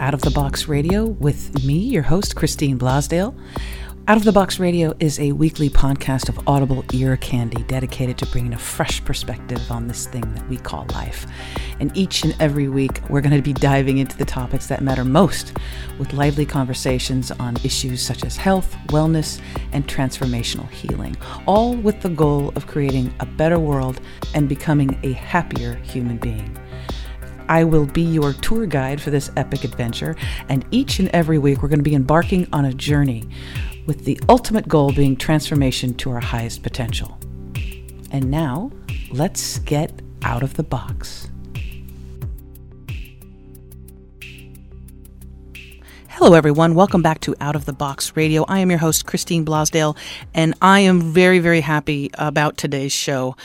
Out of the Box Radio with me, your host, Christine Blasdale. Out of the Box Radio is a weekly podcast of audible ear candy dedicated to bringing a fresh perspective on this thing that we call life. And each and every week, we're going to be diving into the topics that matter most with lively conversations on issues such as health, wellness, and transformational healing, all with the goal of creating a better world and becoming a happier human being. I will be your tour guide for this epic adventure, and each and every week we're going to be embarking on a journey with the ultimate goal being transformation to our highest potential. And now, let's get out of the box. Hello, everyone. Welcome back to Out of the Box Radio. I am your host, Christine Blasdale, and I am very, very happy about today's show.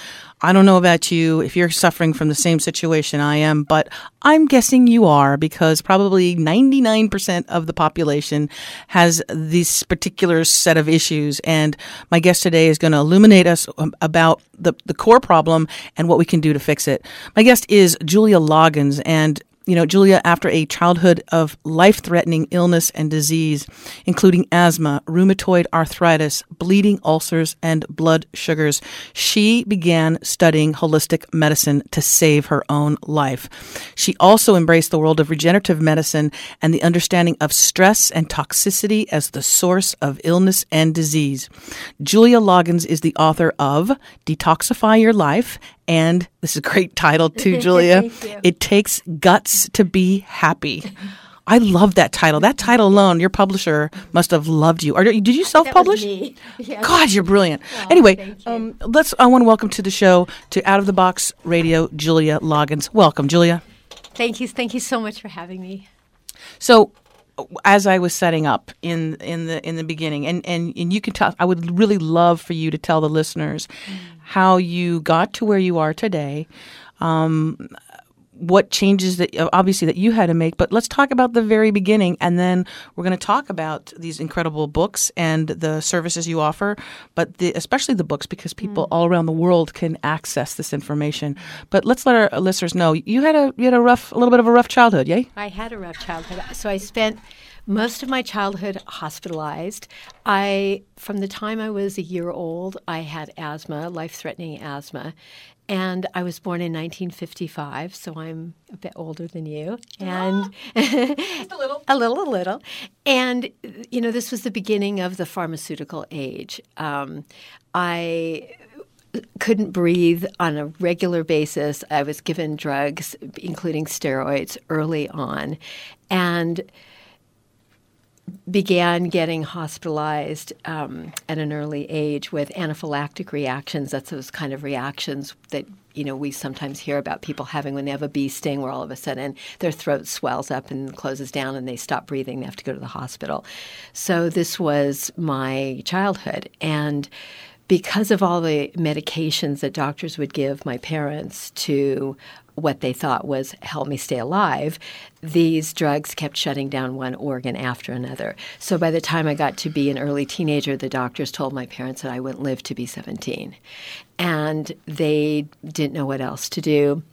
I don't know about you if you're suffering from the same situation I am, but I'm guessing you are because probably 99% of the population has this particular set of issues. And my guest today is going to illuminate us um, about the, the core problem and what we can do to fix it. My guest is Julia Loggins, and you know, Julia, after a childhood of life threatening illness and disease, including asthma, rheumatoid arthritis, bleeding ulcers, and blood sugars, she began studying holistic medicine to save her own life. She also embraced the world of regenerative medicine and the understanding of stress and toxicity as the source of illness and disease. Julia Loggins is the author of Detoxify Your Life and this is a great title too, Julia. it takes guts to be happy. I love that title. That title alone, your publisher must have loved you. Or did you self-publish? Yeah. God, you're brilliant. anyway, um, let's. I want to welcome to the show to Out of the Box Radio, Julia Loggins. Welcome, Julia. Thank you. Thank you so much for having me. So, as I was setting up in in the in the beginning, and and and you can tell, I would really love for you to tell the listeners mm. How you got to where you are today. Um, what changes that obviously that you had to make but let's talk about the very beginning and then we're going to talk about these incredible books and the services you offer but the, especially the books because people mm. all around the world can access this information but let's let our listeners know you had a you had a rough a little bit of a rough childhood yay i had a rough childhood so i spent most of my childhood hospitalized. I, from the time I was a year old, I had asthma, life threatening asthma. And I was born in 1955, so I'm a bit older than you. And just a little. a little, a little. And, you know, this was the beginning of the pharmaceutical age. Um, I couldn't breathe on a regular basis. I was given drugs, including steroids, early on. And began getting hospitalized um, at an early age with anaphylactic reactions. That's those kind of reactions that you know we sometimes hear about people having when they have a bee sting, where all of a sudden their throat swells up and closes down, and they stop breathing. They have to go to the hospital. So this was my childhood, and because of all the medications that doctors would give my parents to what they thought was help me stay alive, these drugs kept shutting down one organ after another. So by the time I got to be an early teenager, the doctors told my parents that I wouldn't live to be 17. And they didn't know what else to do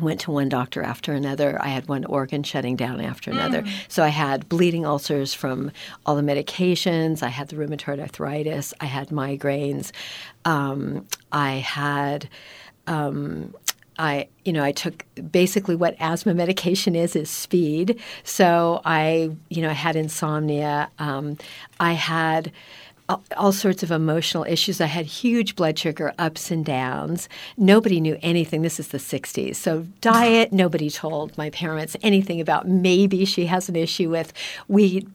went to one doctor after another. I had one organ shutting down after another. Mm. So I had bleeding ulcers from all the medications. I had the rheumatoid arthritis. I had migraines. Um, I had um, I, you know, I took basically what asthma medication is is speed. So I, you know, I had insomnia. Um, I had all sorts of emotional issues. I had huge blood sugar ups and downs. Nobody knew anything. This is the 60s. So, diet, nobody told my parents anything about maybe she has an issue with wheat,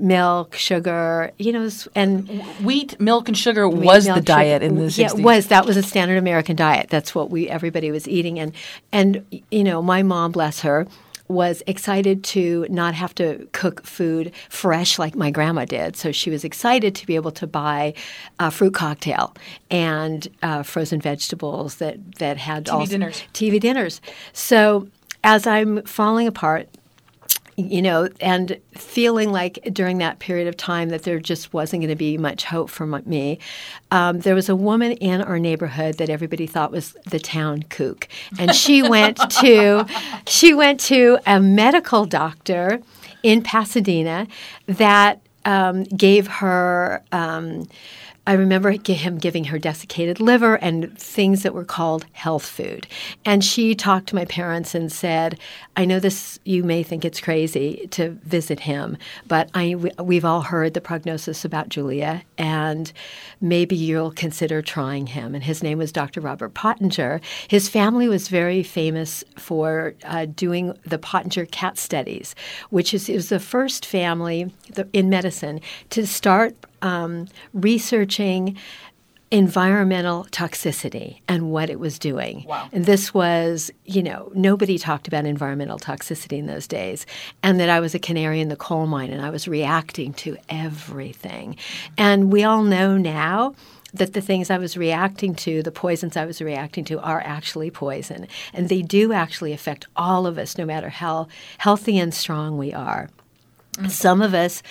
milk, sugar, you know, and wheat, milk, and sugar wheat, was milk, the diet sugar, in the 60s. Yeah, it was. That was a standard American diet. That's what we everybody was eating. And, and you know, my mom, bless her, was excited to not have to cook food fresh like my grandma did. So she was excited to be able to buy a fruit cocktail and uh, frozen vegetables that, that had TV dinners. TV dinners. So as I'm falling apart, you know, and feeling like during that period of time that there just wasn't going to be much hope for me. Um, there was a woman in our neighborhood that everybody thought was the town kook, and she went to she went to a medical doctor in Pasadena that um, gave her. Um, I remember him giving her desiccated liver and things that were called health food. And she talked to my parents and said, I know this, you may think it's crazy to visit him, but I, we've all heard the prognosis about Julia, and maybe you'll consider trying him. And his name was Dr. Robert Pottenger. His family was very famous for uh, doing the Pottenger cat studies, which is, is the first family in medicine to start um, researching environmental toxicity and what it was doing. Wow. And this was, you know, nobody talked about environmental toxicity in those days. And that I was a canary in the coal mine and I was reacting to everything. And we all know now that the things I was reacting to, the poisons I was reacting to, are actually poison. And they do actually affect all of us, no matter how healthy and strong we are. Mm-hmm. Some of us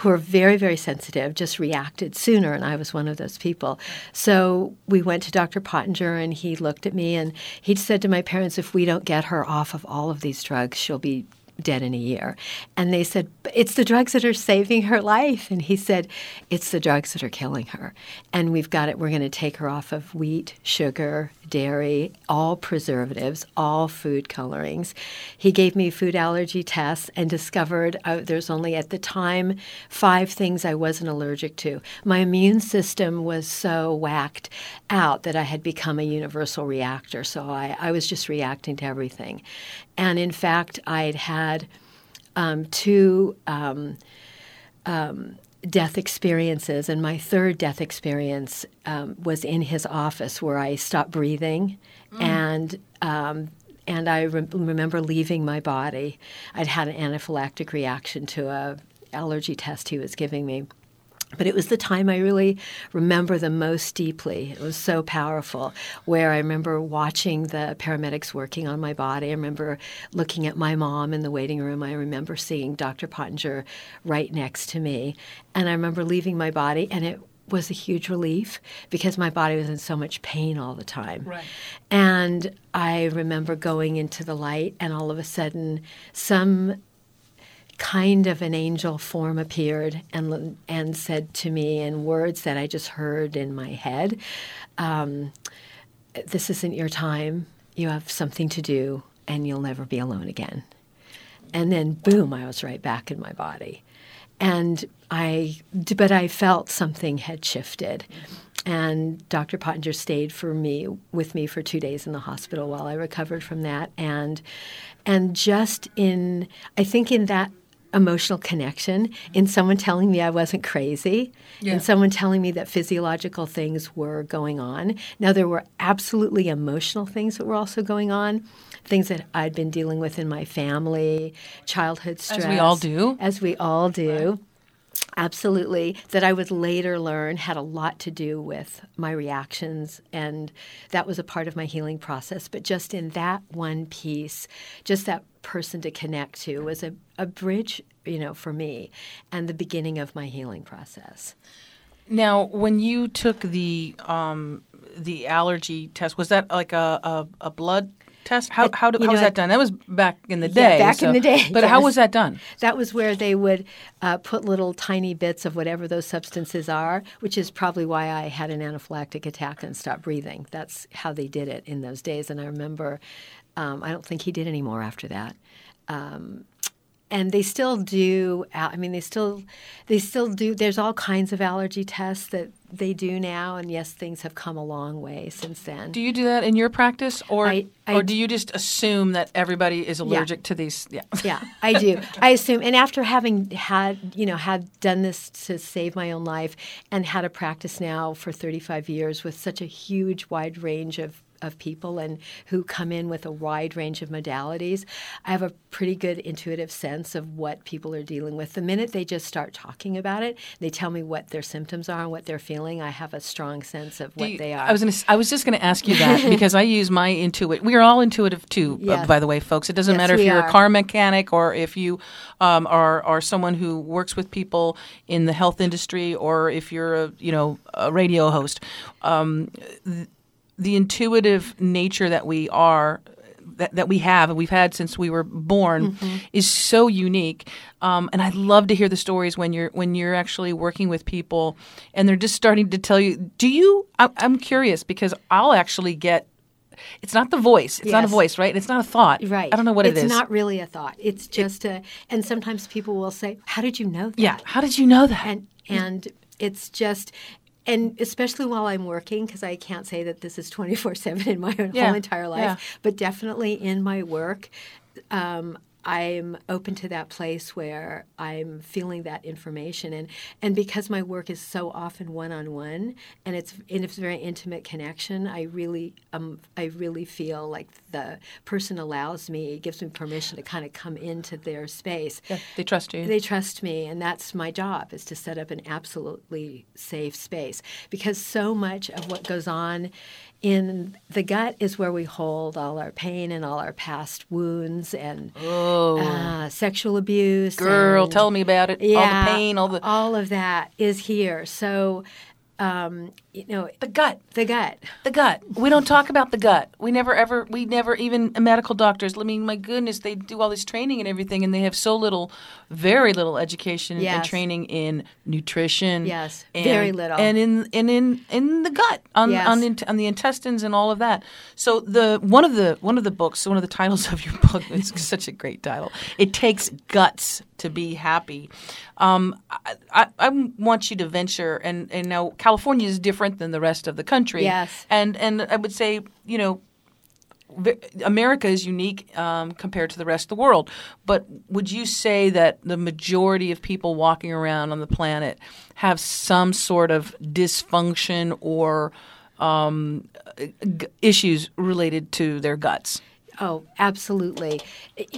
who are very, very sensitive just reacted sooner, and I was one of those people. So we went to Dr. Pottenger, and he looked at me and he said to my parents, if we don't get her off of all of these drugs, she'll be dead in a year. And they said, It's the drugs that are saving her life. And he said, It's the drugs that are killing her. And we've got it. We're going to take her off of wheat, sugar, dairy, all preservatives, all food colorings. He gave me food allergy tests and discovered uh, there's only at the time five things I wasn't allergic to. My immune system was so whacked out that I had become a universal reactor. So I, I was just reacting to everything. And in fact, I had had um, two um, um, death experiences, and my third death experience um, was in his office where I stopped breathing, mm. and um, and I re- remember leaving my body. I'd had an anaphylactic reaction to a allergy test he was giving me. But it was the time I really remember the most deeply. It was so powerful, where I remember watching the paramedics working on my body. I remember looking at my mom in the waiting room. I remember seeing Dr. Pottenger right next to me. And I remember leaving my body, and it was a huge relief because my body was in so much pain all the time. Right. And I remember going into the light, and all of a sudden, some kind of an angel form appeared and and said to me in words that I just heard in my head, um, "This isn't your time. You have something to do, and you'll never be alone again." And then, boom! I was right back in my body, and I but I felt something had shifted. And Dr. Pottenger stayed for me with me for two days in the hospital while I recovered from that, and and just in I think in that emotional connection in someone telling me I wasn't crazy, yeah. in someone telling me that physiological things were going on. Now, there were absolutely emotional things that were also going on, things that I'd been dealing with in my family, childhood stress. As we all do. As we all do. Right. Absolutely, that I would later learn had a lot to do with my reactions, and that was a part of my healing process. But just in that one piece, just that person to connect to was a, a bridge, you know, for me and the beginning of my healing process. Now, when you took the um, the allergy test, was that like a, a, a blood test? How, how, how was that done? That was back in the day. Yeah, back so, in the day. But yes. how was that done? That was where they would uh, put little tiny bits of whatever those substances are, which is probably why I had an anaphylactic attack and stopped breathing. That's how they did it in those days. And I remember um, I don't think he did anymore after that. Um, and they still do. I mean, they still, they still do. There's all kinds of allergy tests that they do now, and yes, things have come a long way since then. Do you do that in your practice, or I, I, or do you just assume that everybody is allergic yeah. to these? Yeah, yeah, I do. I assume, and after having had, you know, had done this to save my own life, and had a practice now for 35 years with such a huge, wide range of of people and who come in with a wide range of modalities, I have a pretty good intuitive sense of what people are dealing with. The minute they just start talking about it, they tell me what their symptoms are and what they're feeling. I have a strong sense of what you, they are. I was gonna, I was just going to ask you that because I use my intuit. We are all intuitive too, yes. by the way, folks. It doesn't yes, matter if you're are. a car mechanic or if you um, are are someone who works with people in the health industry or if you're a you know a radio host. Um, th- the intuitive nature that we are that, that we have and we've had since we were born is so unique. Um, and I love to hear the stories when you're when you're actually working with people and they're just starting to tell you. Do you? I, I'm curious because I'll actually get. It's not the voice. It's not a voice, right? It's not a thought. Right. I don't know what it's it is. It's not really a thought. It's just a. And sometimes people will say, "How did you know that?" Yeah. How did you know that? and and it's just and especially while I'm working because I can't say that this is 24 7 in my Yeah, whole entire life yeah. but definitely in my work um, I'm open to that place where I'm feeling that information. And and because my work is so often one on one and it's and it's a very intimate connection I really um I really feel like the person allows me gives me permission to kind of come into their space. Yeah, they trust you. they trust me, and that's my job is to set up an absolutely safe space. Because so much of what goes on in the gut is where we hold all our pain and all our past wounds and uh, sexual abuse. Oh. Girl, and- tell me about it. all the pain, all the all of that is here. So, um, you know, the gut. the gut. The gut. We don't talk about the gut. We never ever. We never even medical doctors. I mean, my goodness, they do all this training and everything, and they have so little, very little education and training in nutrition. Yes, and- very little. and in and in in the gut on Yes. on, on the intestines and all of that. So the one of the one of the books, one of the titles of your book, it's such a great title. It takes guts to be happy. Um, I, I, I want you to venture, and and now California is different than the rest of the country. Yes. and and I would say you know. America is unique um, compared to the rest of the world, but would you say that the majority of people walking around on the planet have some sort of dysfunction or um, g- issues related to their guts? Oh, absolutely.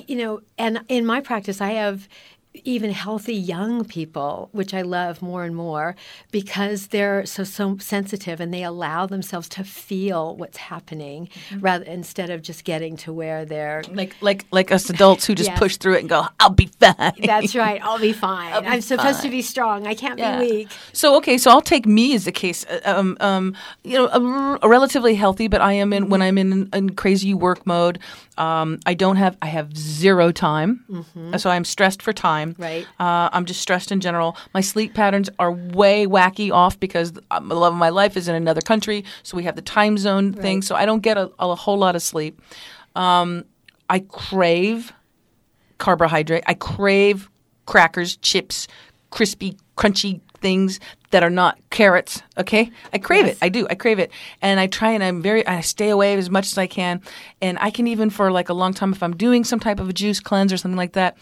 You know, and in my practice, I have even healthy young people, which I love more and more because they're so so sensitive and they allow themselves to feel what's happening rather instead of just getting to where they're Like like like us adults who just Yes. push through it and go, "I'll be fine." that's right, I'll be fine. be I'm supposed to be strong. I can't Yeah. be weak. So okay, so I'll take me as a case. uh, Um, um, you know, a, a relatively healthy, but I am in when I'm in, in crazy work mode. Um, I don't have. I have zero time, so I'm stressed for time. Right. Uh, I'm just stressed in general. My sleep patterns are way wacky off because um, the love of my life is in another country, so we have the time zone thing. So I don't get a, a whole lot of sleep. Um, I crave carbohydrate. I crave crackers, chips, crispy, crunchy things that are not carrots. Okay, I crave Yes. it. I do. I crave it, and I try and I'm very. I stay away as much as I can, and I can even for like a long time if I'm doing some type of a juice cleanse or something like that.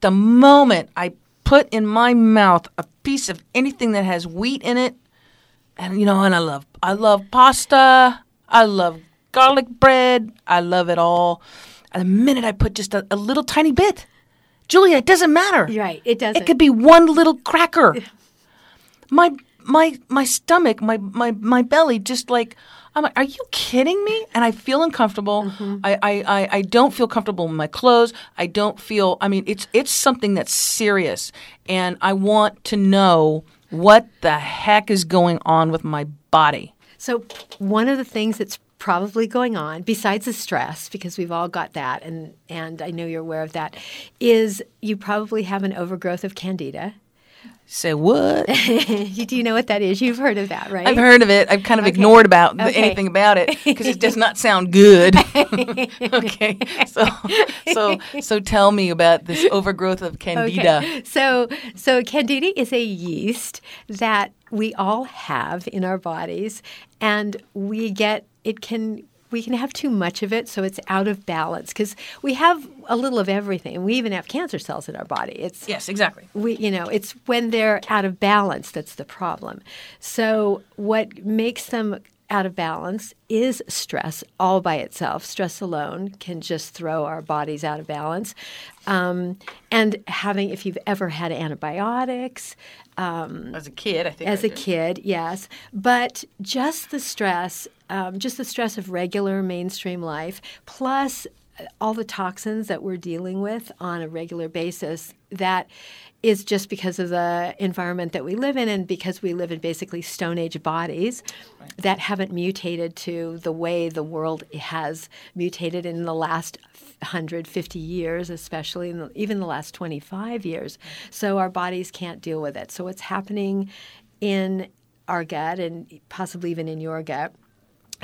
The moment I put in my mouth a piece of anything that has wheat in it, and you know, and I love I love pasta. I love garlic bread. I love it all. And the minute I put just a, a little tiny bit, Julia, it doesn't matter. Right. It doesn't. It could be one little cracker. My my my stomach, my my my belly, just like I'm like, are you kidding me? And I feel uncomfortable. Mm-hmm. I, I, I, I don't feel comfortable in my clothes. I don't feel. I mean, it's it's something that's serious, and I want to know what the heck is going on with my body. So, one of the things that's probably going on, besides the stress, because we've all got that, and, and I know you're aware of that, is you probably have an overgrowth of candida. Say what? Do you know what that is? You've heard of that, right? I've heard of it. I've kind of ignored about Okay. anything about it because it does not sound good. okay, so so so tell me about this overgrowth of candida. Okay. So, so candida is a yeast that we all have in our bodies, and we get it can we can have too much of it, so it's out of balance because we have a little of everything, we even have cancer cells in our body. It's Yes, exactly. we you know it's when they're out of balance that's the problem so what makes them out of balance is stress all by itself stress alone can just throw our bodies out of balance um, and having if you've ever had antibiotics As a kid, I think. as I a kid, yes. But just the stress, um, just the stress of regular mainstream life, plus all the toxins that we're dealing with on a regular basis, that is just because of the environment that we live in and because we live in basically Stone Age bodies right. that haven't mutated to the way the world has mutated in the last 150 years, especially in the, even the last 25 years. So our bodies can't deal with it. So what's happening in our gut and possibly even in your gut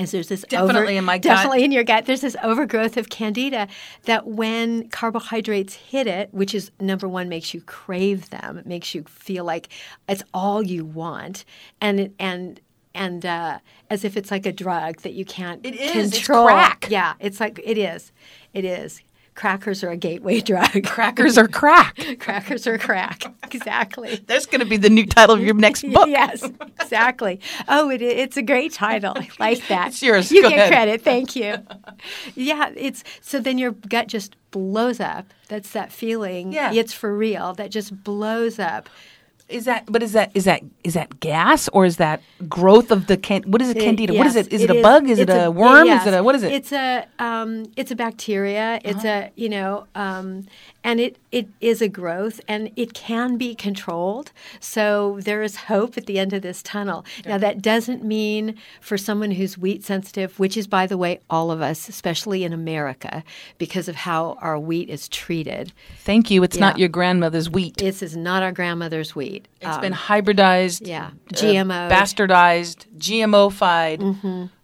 is there's this definitely over, in my gut. definitely in your gut. There's this overgrowth of candida that when carbohydrates hit it, which is number one, makes you crave them. It makes you feel like it's all you want, and and and uh, as if it's like a drug that you can't it is, control. It's crack. Yeah, it's like it is. It is crackers are a gateway drug. Crackers are crack. crackers are crack. Exactly. That's going to be the new title of your next book. yes, exactly. Oh, it, it's a great title. I like that. It's yours. You Go get ahead. credit. Thank you. Yeah, it's so then your gut just blows up. That's that feeling. Yeah. It's for real. That just blows up. Is that? But is that? Is that? Is that gas or is that growth of the can? What is a candida? what is yes, it? Is it, a bug? Is it it's a, worm? yes. Is it a what is it? It's a um, it's a bacteria. It's Uh-huh. a you know, um, and it it is a growth, and it can be controlled. So there is hope at the end of this tunnel. Now that doesn't mean for someone who's wheat sensitive, which is by the way all of us, especially in America, because of how our wheat is treated. Thank you. It's not your grandmother's wheat. This is not our grandmother's wheat. It's Um, been hybridized, yeah. uh, GMO'd. bastardized, GMO-fied.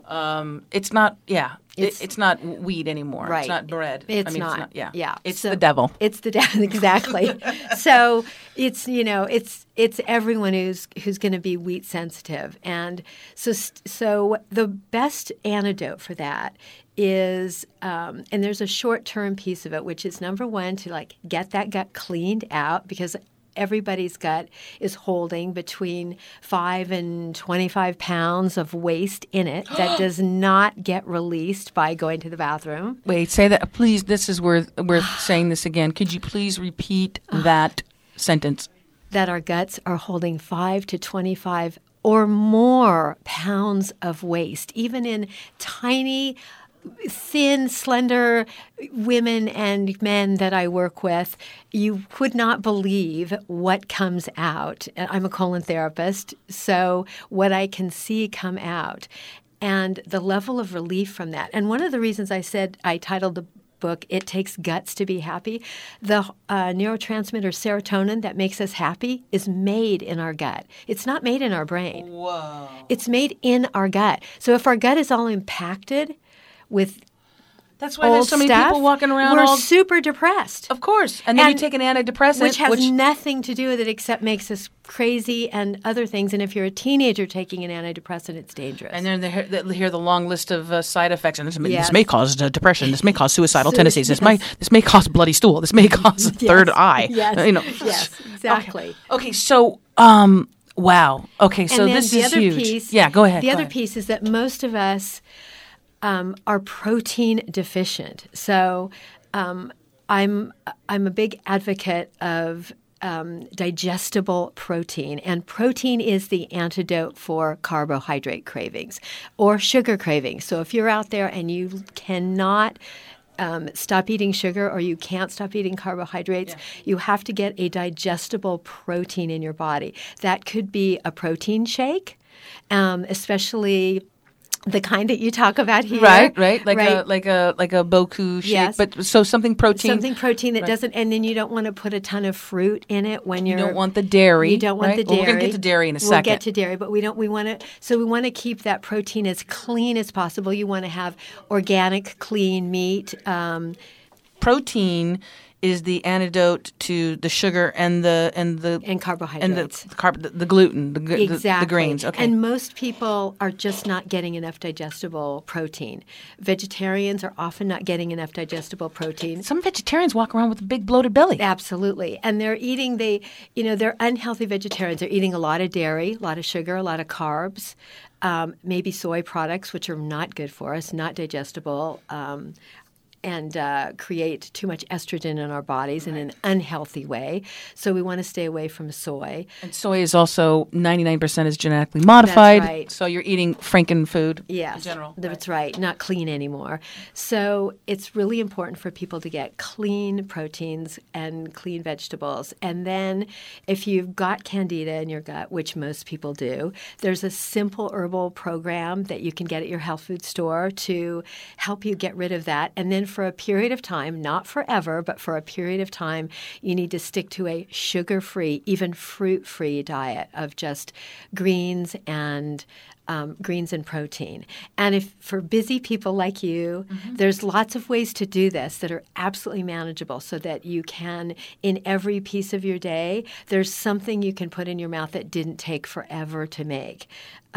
Um, it's not. Yeah, it- It's- it's, not wheat anymore. Right. It's not bread. It's I mean, not. It's not. Yeah. Yeah. It's So- the devil. It's the devil exactly. so it's you know it's it's everyone who's who's going to be wheat sensitive, and so so the best antidote for that is um, and there's a short term piece of it, which is number one to like get that gut cleaned out because everybody's gut is holding between five and 25 pounds of waste in it that does not get released by going to the bathroom. Wait, say that, please. This is worth worth saying this again. Could you please repeat ah. that sentence? that our guts are holding 5 to 25 or more pounds of waste, even in tiny, thin, slender women and men that I work with. You would not believe what comes out. I'm a colon therapist, so what I can see come out. And the level of relief from that. And one of the reasons I said I titled the book, It Takes Guts to Be Happy. The uh, neurotransmitter serotonin that makes us happy is made in our gut. It's not made in our brain. Whoa. It's made in our gut. So if our gut is all impacted with That's why there's so many stuff, people walking around we're all. super depressed. of course, and then And- you take an antidepressant, which has nothing to do with it except makes us crazy and other things. And if you're a teenager taking an antidepressant, it's dangerous. And then they hear, they hear the long list of uh, side effects, and this may, Yes. this may cause uh, depression. This may cause suicidal Sui- tendencies. This yes. may this may cause bloody stool. This may cause a third eye. Yes. You know. Yes, exactly. Okay, so um, wow. Okay, so this the is other huge. piece. yeah, go ahead. The go other ahead. piece is that most of us um, are protein deficient. So um, I'm I'm a big advocate of um, digestible protein, and protein is the antidote for carbohydrate cravings or sugar cravings. So if you're out there and you cannot um, stop eating sugar or you can't stop eating carbohydrates, you have to get a digestible protein in your body. That could be a protein shake, um, especially the kind that you talk about here. Right, right, like right? a like a like a boku shake, Yes. but so something protein. Something protein that doesn't, and then you don't want to put a ton of fruit in it when you you're. don't want the dairy. You don't want right? the dairy. Well, we're gonna get to dairy in a we'll second. get to dairy, but we don't. We want to. So we want to keep that protein as clean as possible. You want to have organic, clean meat. Um, protein is the antidote to the sugar and the and the And and carbohydrates. the carb the, the gluten the, the- the grains. Okay. And most people are just not getting enough digestible protein. Vegetarians are often not getting enough digestible protein. some vegetarians walk around with a big bloated belly. Absolutely. And they're eating they you know, they're unhealthy vegetarians. They're eating a lot of dairy, a lot of sugar, a lot of carbs, um, maybe soy products, which are not good for us, not digestible. Um, and uh, create too much estrogen in our bodies in an unhealthy way. So we want to stay away from soy. And soy is also 99% is genetically modified. right. So you're eating Franken food Yes, in general. that's right. Not clean anymore. So it's really important for people to get clean proteins and clean vegetables. And then, if you've got candida in your gut, which most people do, there's a simple herbal program that you can get at your health food store to help you get rid of that. And then, for a period of time, not forever, but for a period of time, you need to stick to a sugar-free, even fruit-free diet of just greens and um, greens and protein. And if for busy people like you, there's lots of ways to do this that are absolutely manageable so that you can, in every piece of your day, there's something you can put in your mouth that didn't take forever to make.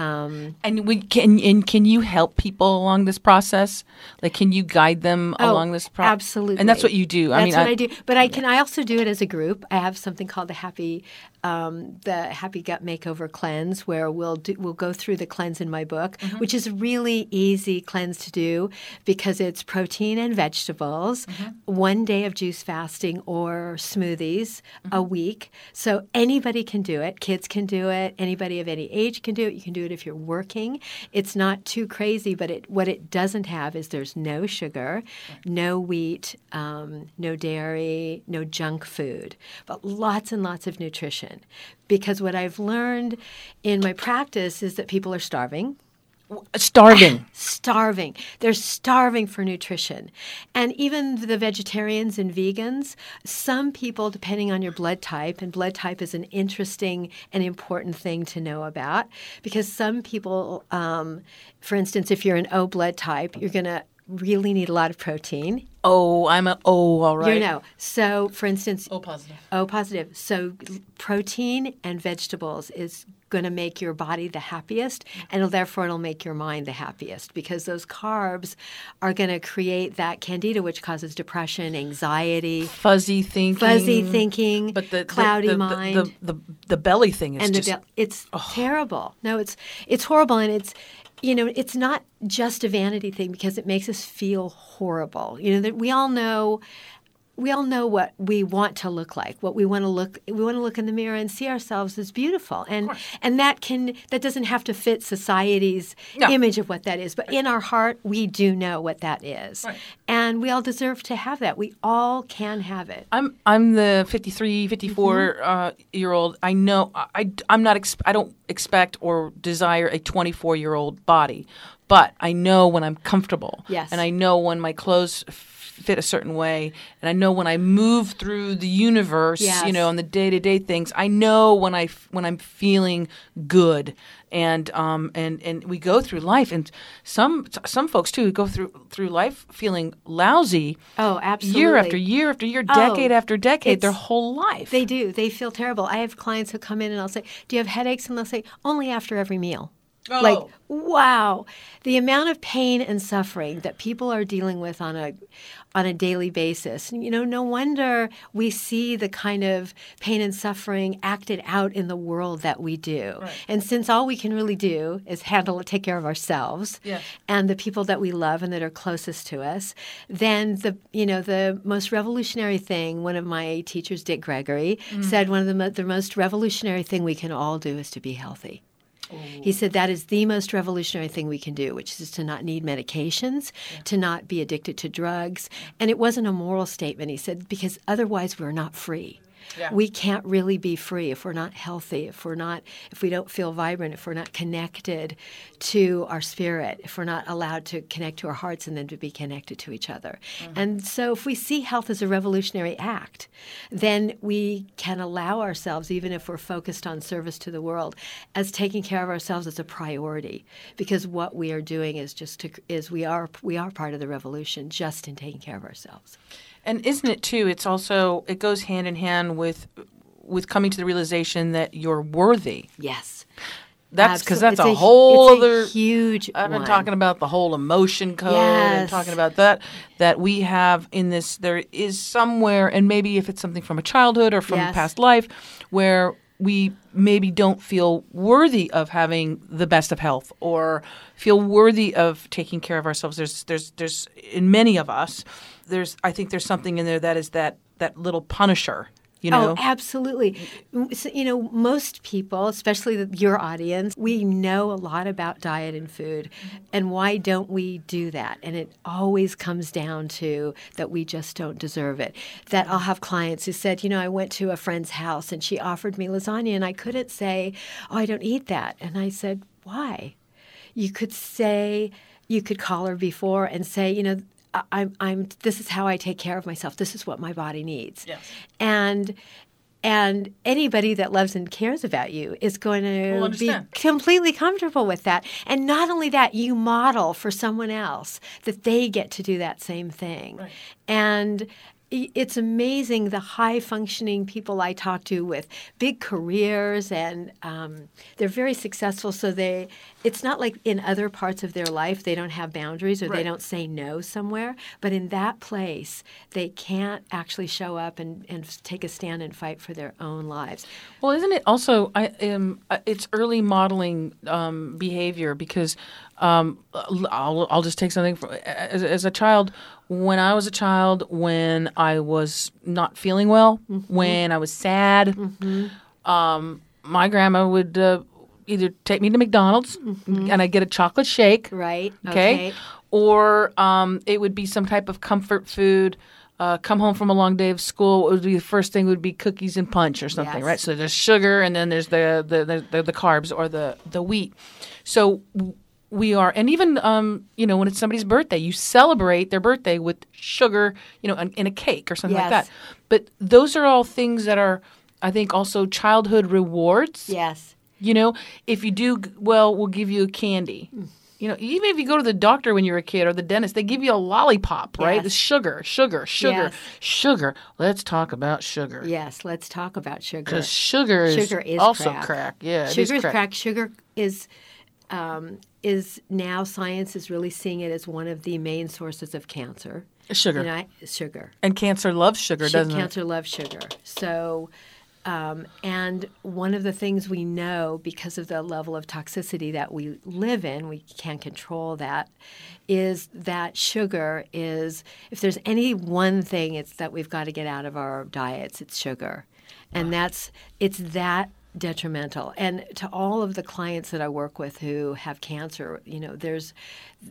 Um, And we can and can you help people along this process? Like, can you guide them Oh, along this process? Absolutely. And that's what you do. That's I mean, what I, do. But I can. I also do it as a group. I have something called the Happy, um, the Happy Gut Makeover Cleanse, where we'll do, we'll go through the cleanse in my book, Mm-hmm. which is a really easy cleanse to do because it's protein and vegetables, Mm-hmm. one day of juice fasting or smoothies Mm-hmm. a week. So anybody can do it. Kids can do it. Anybody of any age can do it. You can do it if you're working. It's not too crazy, but it what it doesn't have is there's no sugar, no wheat, um, no dairy, no junk food, but lots and lots of nutrition. Because what I've learned in my practice is that people are starving starving. starving. They're starving for nutrition. And even the vegetarians and vegans, some people, depending on your blood type, and blood type is an interesting and important thing to know about because some people, um, for instance, if you're an O blood type, you're going to really need a lot of protein. oh, I'm a oh, all right. You know, so for instance, O positive. O positive. So protein and vegetables is going to make your body the happiest, and therefore it'll make your mind the happiest because those carbs are going to create that candida, which causes depression, anxiety, Fuzzy thinking. fuzzy thinking, But the cloudy the, the, mind. The, the, the, belly thing is and just the bel- it's terrible. No, it's it's horrible, and it's you know it's not just a vanity thing because it makes us feel horrible. You know that we all know. We all know what we want to look like. What we want to look, we want to look in the mirror and see ourselves as beautiful, and and that can that doesn't have to fit society's No. image of what that is. But in our heart, we do know what that is, Right. and we all deserve to have that. We all can have it. I'm I'm the 53, 54 Mm-hmm. uh, year old. I know I I'm not ex- I don't expect or desire a 24 year old body, but I know when I'm comfortable. Yes. And I know when my clothes f- fit a certain way, and I know when I move through the universe, Yes. you know, on the day to day things. I know when I when I'm feeling good. And um and and we go through life, and some some folks too go through through life feeling lousy, Oh, absolutely. year after year after year, Oh, decade after decade, their whole life. They do. They feel terrible. I have clients who come in and I'll say, Do you have headaches? And they'll say, Only after every meal. Oh. Like, wow. The amount of pain and suffering that people are dealing with on a on a daily basis. You know, no wonder we see the kind of pain and suffering acted out in the world that we do. And since all we can really do is handle it, take care of ourselves and the people that we love and that are closest to us, then the you know the most revolutionary thing. One of my teachers, Dick Gregory, mm. said one of the mo- the most revolutionary thing we can all do is to be healthy. He said that is the most revolutionary thing we can do, which is to not need medications, to not be addicted to drugs. And it wasn't a moral statement, he said, because otherwise we're not free. Yeah. We can't really be free if we're not healthy, if we're not if we don't feel vibrant, if we're not connected to our spirit, if we're not allowed to connect to our hearts and then to be connected to each other. Mm-hmm. And so if we see health as a revolutionary act, then we can allow ourselves even if we're focused on service to the world as taking care of ourselves as a priority because what we are doing is just to is we are we are part of the revolution just in taking care of ourselves. And isn't it too? It's also it goes hand in hand with with coming to the realization that you're worthy. Yes. That's because that's it's a whole it's a other. huge. I've been one. talking about the whole emotion code and Yes. talking about that that we have in this. There is somewhere, and maybe if it's something from a childhood or from Yes. past life, where we maybe don't feel worthy of having the best of health or feel worthy of taking care of ourselves. There's there's there's in many of us, there's I think there's something in there that is that that little punisher you know? Oh, absolutely. So, you know, most people, especially the, your audience, we know a lot about diet and food. And why don't we do that? And it always comes down to that we just don't deserve it. That I'll have clients who said, you know, I went to a friend's house and she offered me lasagna and I couldn't say, oh, I don't eat that. And I said, why? You could say, you could call her before and say, you know, I'm, I'm, this is how I take care of myself. This is what my body needs. Yes. And, and anybody that loves and cares about you is going to be completely comfortable with that. And not only that, you model for someone else that they get to do that same thing. Right. And it's amazing the high functioning people I talk to with big careers and um, they're very successful. So they, it's not like in other parts of their life they don't have boundaries or they don't say no somewhere. But in that place, they can't actually show up and, and take a stand and fight for their own lives. Well, isn't it also? I um, uh, it's early modeling um, behavior because um, I'll I'll just take something from, as, as a child. When I was a child, when I was not feeling well, when I was sad, um, my grandma would uh, either take me to McDonald's and I'd get a chocolate shake, Right? okay, or um, it would be some type of comfort food. Uh, come home from a long day of school. What would be the first thing? Would be cookies and punch or something, Yes. right? So there's sugar, and then there's the the, the, the carbs or the the wheat. So we are, and even um, you know when it's somebody's birthday, you celebrate their birthday with sugar, you know, in, in a cake or something like that. But those are all things that are, I think, also childhood rewards. Yes. You know, if you do well, we'll give you a candy. You know, even if you go to the doctor when you're a kid or the dentist, they give you a lollipop, right? Yes. The sugar, sugar, sugar, Yes. sugar. Let's talk about sugar. Yes. Let's talk about sugar. Because sugar is, Sugar is also crack. crack. Yeah, Sugar is crack. Sugar is um, is now science is really seeing it as one of the main sources of cancer. Sugar. Know, I- sugar. and cancer loves sugar, doesn't it? cancer loves sugar. So, um, and one of the things we know because of the level of toxicity that we live in, we can't control that, is that sugar is, if there's any one thing it's that we've got to get out of our diets, it's sugar. And that's, it's that detrimental. And to all of the clients that I work with who have cancer, you know, there's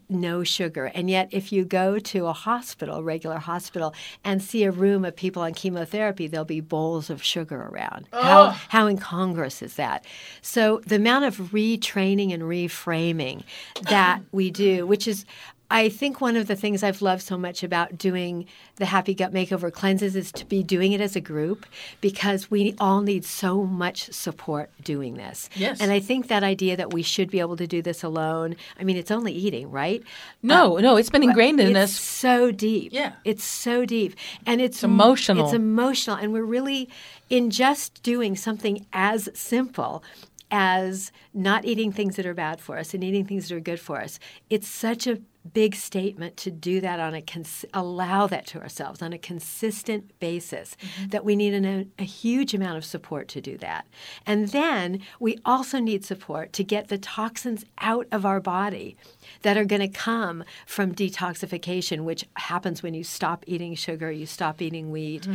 no sugar. And yet, if you go to a hospital, regular hospital, and see a room of people on chemotherapy, there'll be bowls of sugar around. How, how incongruous is that? So, the amount of retraining and reframing that we do, which is I think one of the things I've loved so much about doing the Happy Gut Makeover cleanses is to be doing it as a group because we all need so much support doing this. Yes. And I think that idea that we should be able to do this alone, I mean, it's only eating, right? No, um, no, it's been ingrained in it's us. so deep. Yeah. It's so deep. And it's, emotional. It's emotional. And we're really, in just doing something as simple as not eating things that are bad for us and eating things that are good for us, it's such a big statement to do that on a cons- allow that to ourselves on a consistent basis that we need an, a huge amount of support to do that. And then we also need support to get the toxins out of our body that are going to come from detoxification which happens when you stop eating sugar you stop eating wheat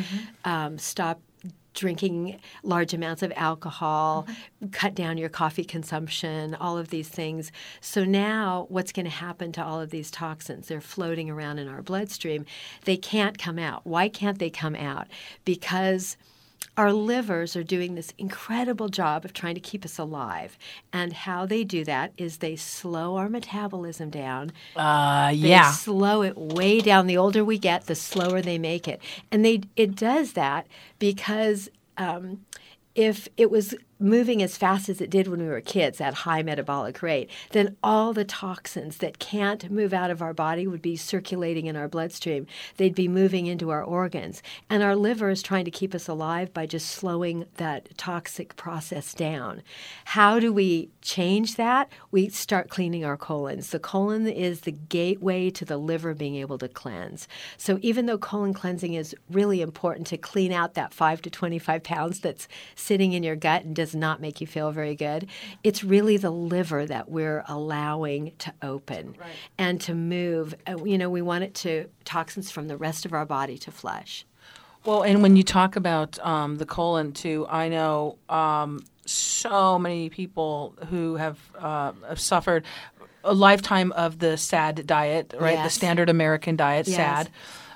um, stop drinking large amounts of alcohol, mm-hmm. cut down your coffee consumption, all of these things. So now what's going to happen to all of these toxins? They're floating around in our bloodstream. They can't come out. Why can't they come out? Because our livers are doing this incredible job of trying to keep us alive. And how they do that is they slow our metabolism down. Uh, They yeah. slow it way down. The older we get, the slower they make it, and they it does that because um, if it was moving as fast as it did when we were kids at high metabolic rate, then all the toxins that can't move out of our body would be circulating in our bloodstream. They'd be moving into our organs, and our liver is trying to keep us alive by just slowing that toxic process down. How do we change that? We start cleaning our colons. The colon is the gateway to the liver being able to cleanse. So even though colon cleansing is really important to clean out that 5 to 25 pounds that's sitting in your gut and does not make you feel very good. It's really the liver that we're allowing to open Right. and to move. Uh, You know, we want it to toxins from the rest of our body to flush. Well, and when you talk about um, the colon too, I know um, so many people who have, uh, have suffered a lifetime of the SAD diet, right? The standard American diet, Yes. SAD.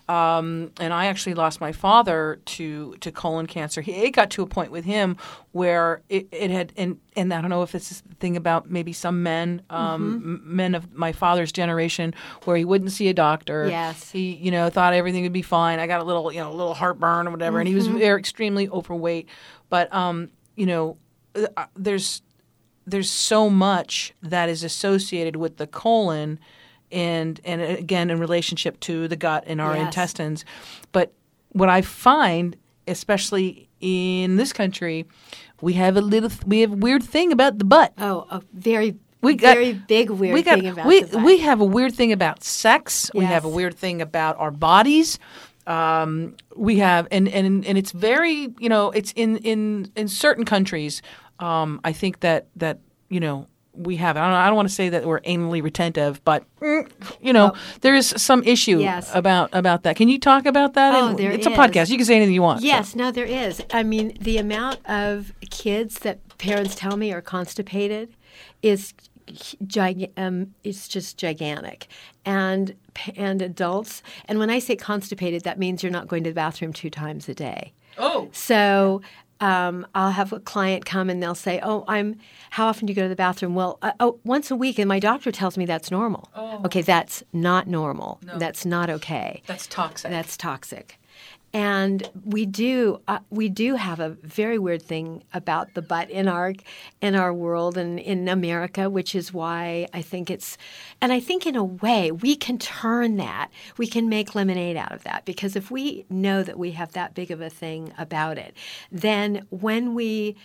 Um, and I actually lost my father to to colon cancer. He, it got to a point with him where it, it had, and, and I don't know if it's this thing about maybe some men, um, Mm-hmm. men of my father's generation, where he wouldn't see a doctor. Yes. He, you know, thought everything would be fine. I got a little, you know, a little heartburn or whatever, and he Mm-hmm. was very extremely overweight. But, um, you know, uh, there's there's so much that is associated with the colon and and again in relationship to the gut and our Yes. intestines. But what i find especially in this country we have a little we have a weird thing about the butt. Oh, a very, we got, very big weird we got, thing about we, the butt. we have a weird thing about sex. We have a weird thing about our bodies. Um, we have and, and and it's very you know it's in in in certain countries um, i think that that you know we have i don't, I don't want to say that we're anally retentive but mm, you know there is some issue Oh. Yes. about about that can you talk about that Oh, And there it's a podcast you can say anything you want so. Yes, no, there is. I mean, the amount of kids that parents tell me are constipated is gig- um, it's just gigantic, and and adults. And when I say constipated, that means you're not going to the bathroom two times a day. oh So um, I'll have a client come and they'll say, "Oh, I'm. How often do you go to the bathroom?" Well, uh, oh, once a week, and my doctor tells me that's normal. Oh. Okay, that's not normal. No. That's not okay. that's toxic That's toxic. And we do uh, we do have a very weird thing about the butt in our in our world and in America, which is why I think it's and I think in a way we can turn that. We can make lemonade out of that because if we know that we have that big of a thing about it, then when we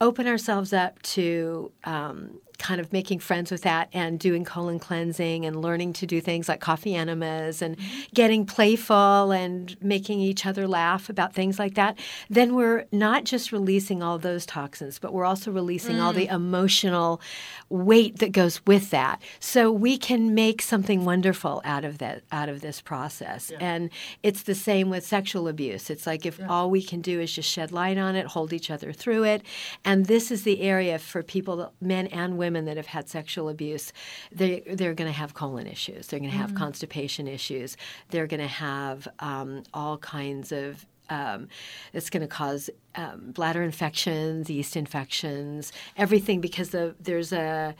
open ourselves up to um, kind of making friends with that and doing colon cleansing and learning to do things like coffee enemas and mm-hmm. getting playful and making each other laugh about things like that, then we're not just releasing all those toxins, but we're also releasing all the mm. emotional weight that goes with that. So we can make something wonderful out of that out of this process. And it's the same with sexual abuse. It's like if all we can do is just shed light on it, hold each other through it. And this is the area for people, men and women that have had sexual abuse. They they're going to have colon issues. They're going to have constipation issues. They're going to have um, all kinds of um, it's going to cause um, bladder infections, yeast infections, everything because the, there's a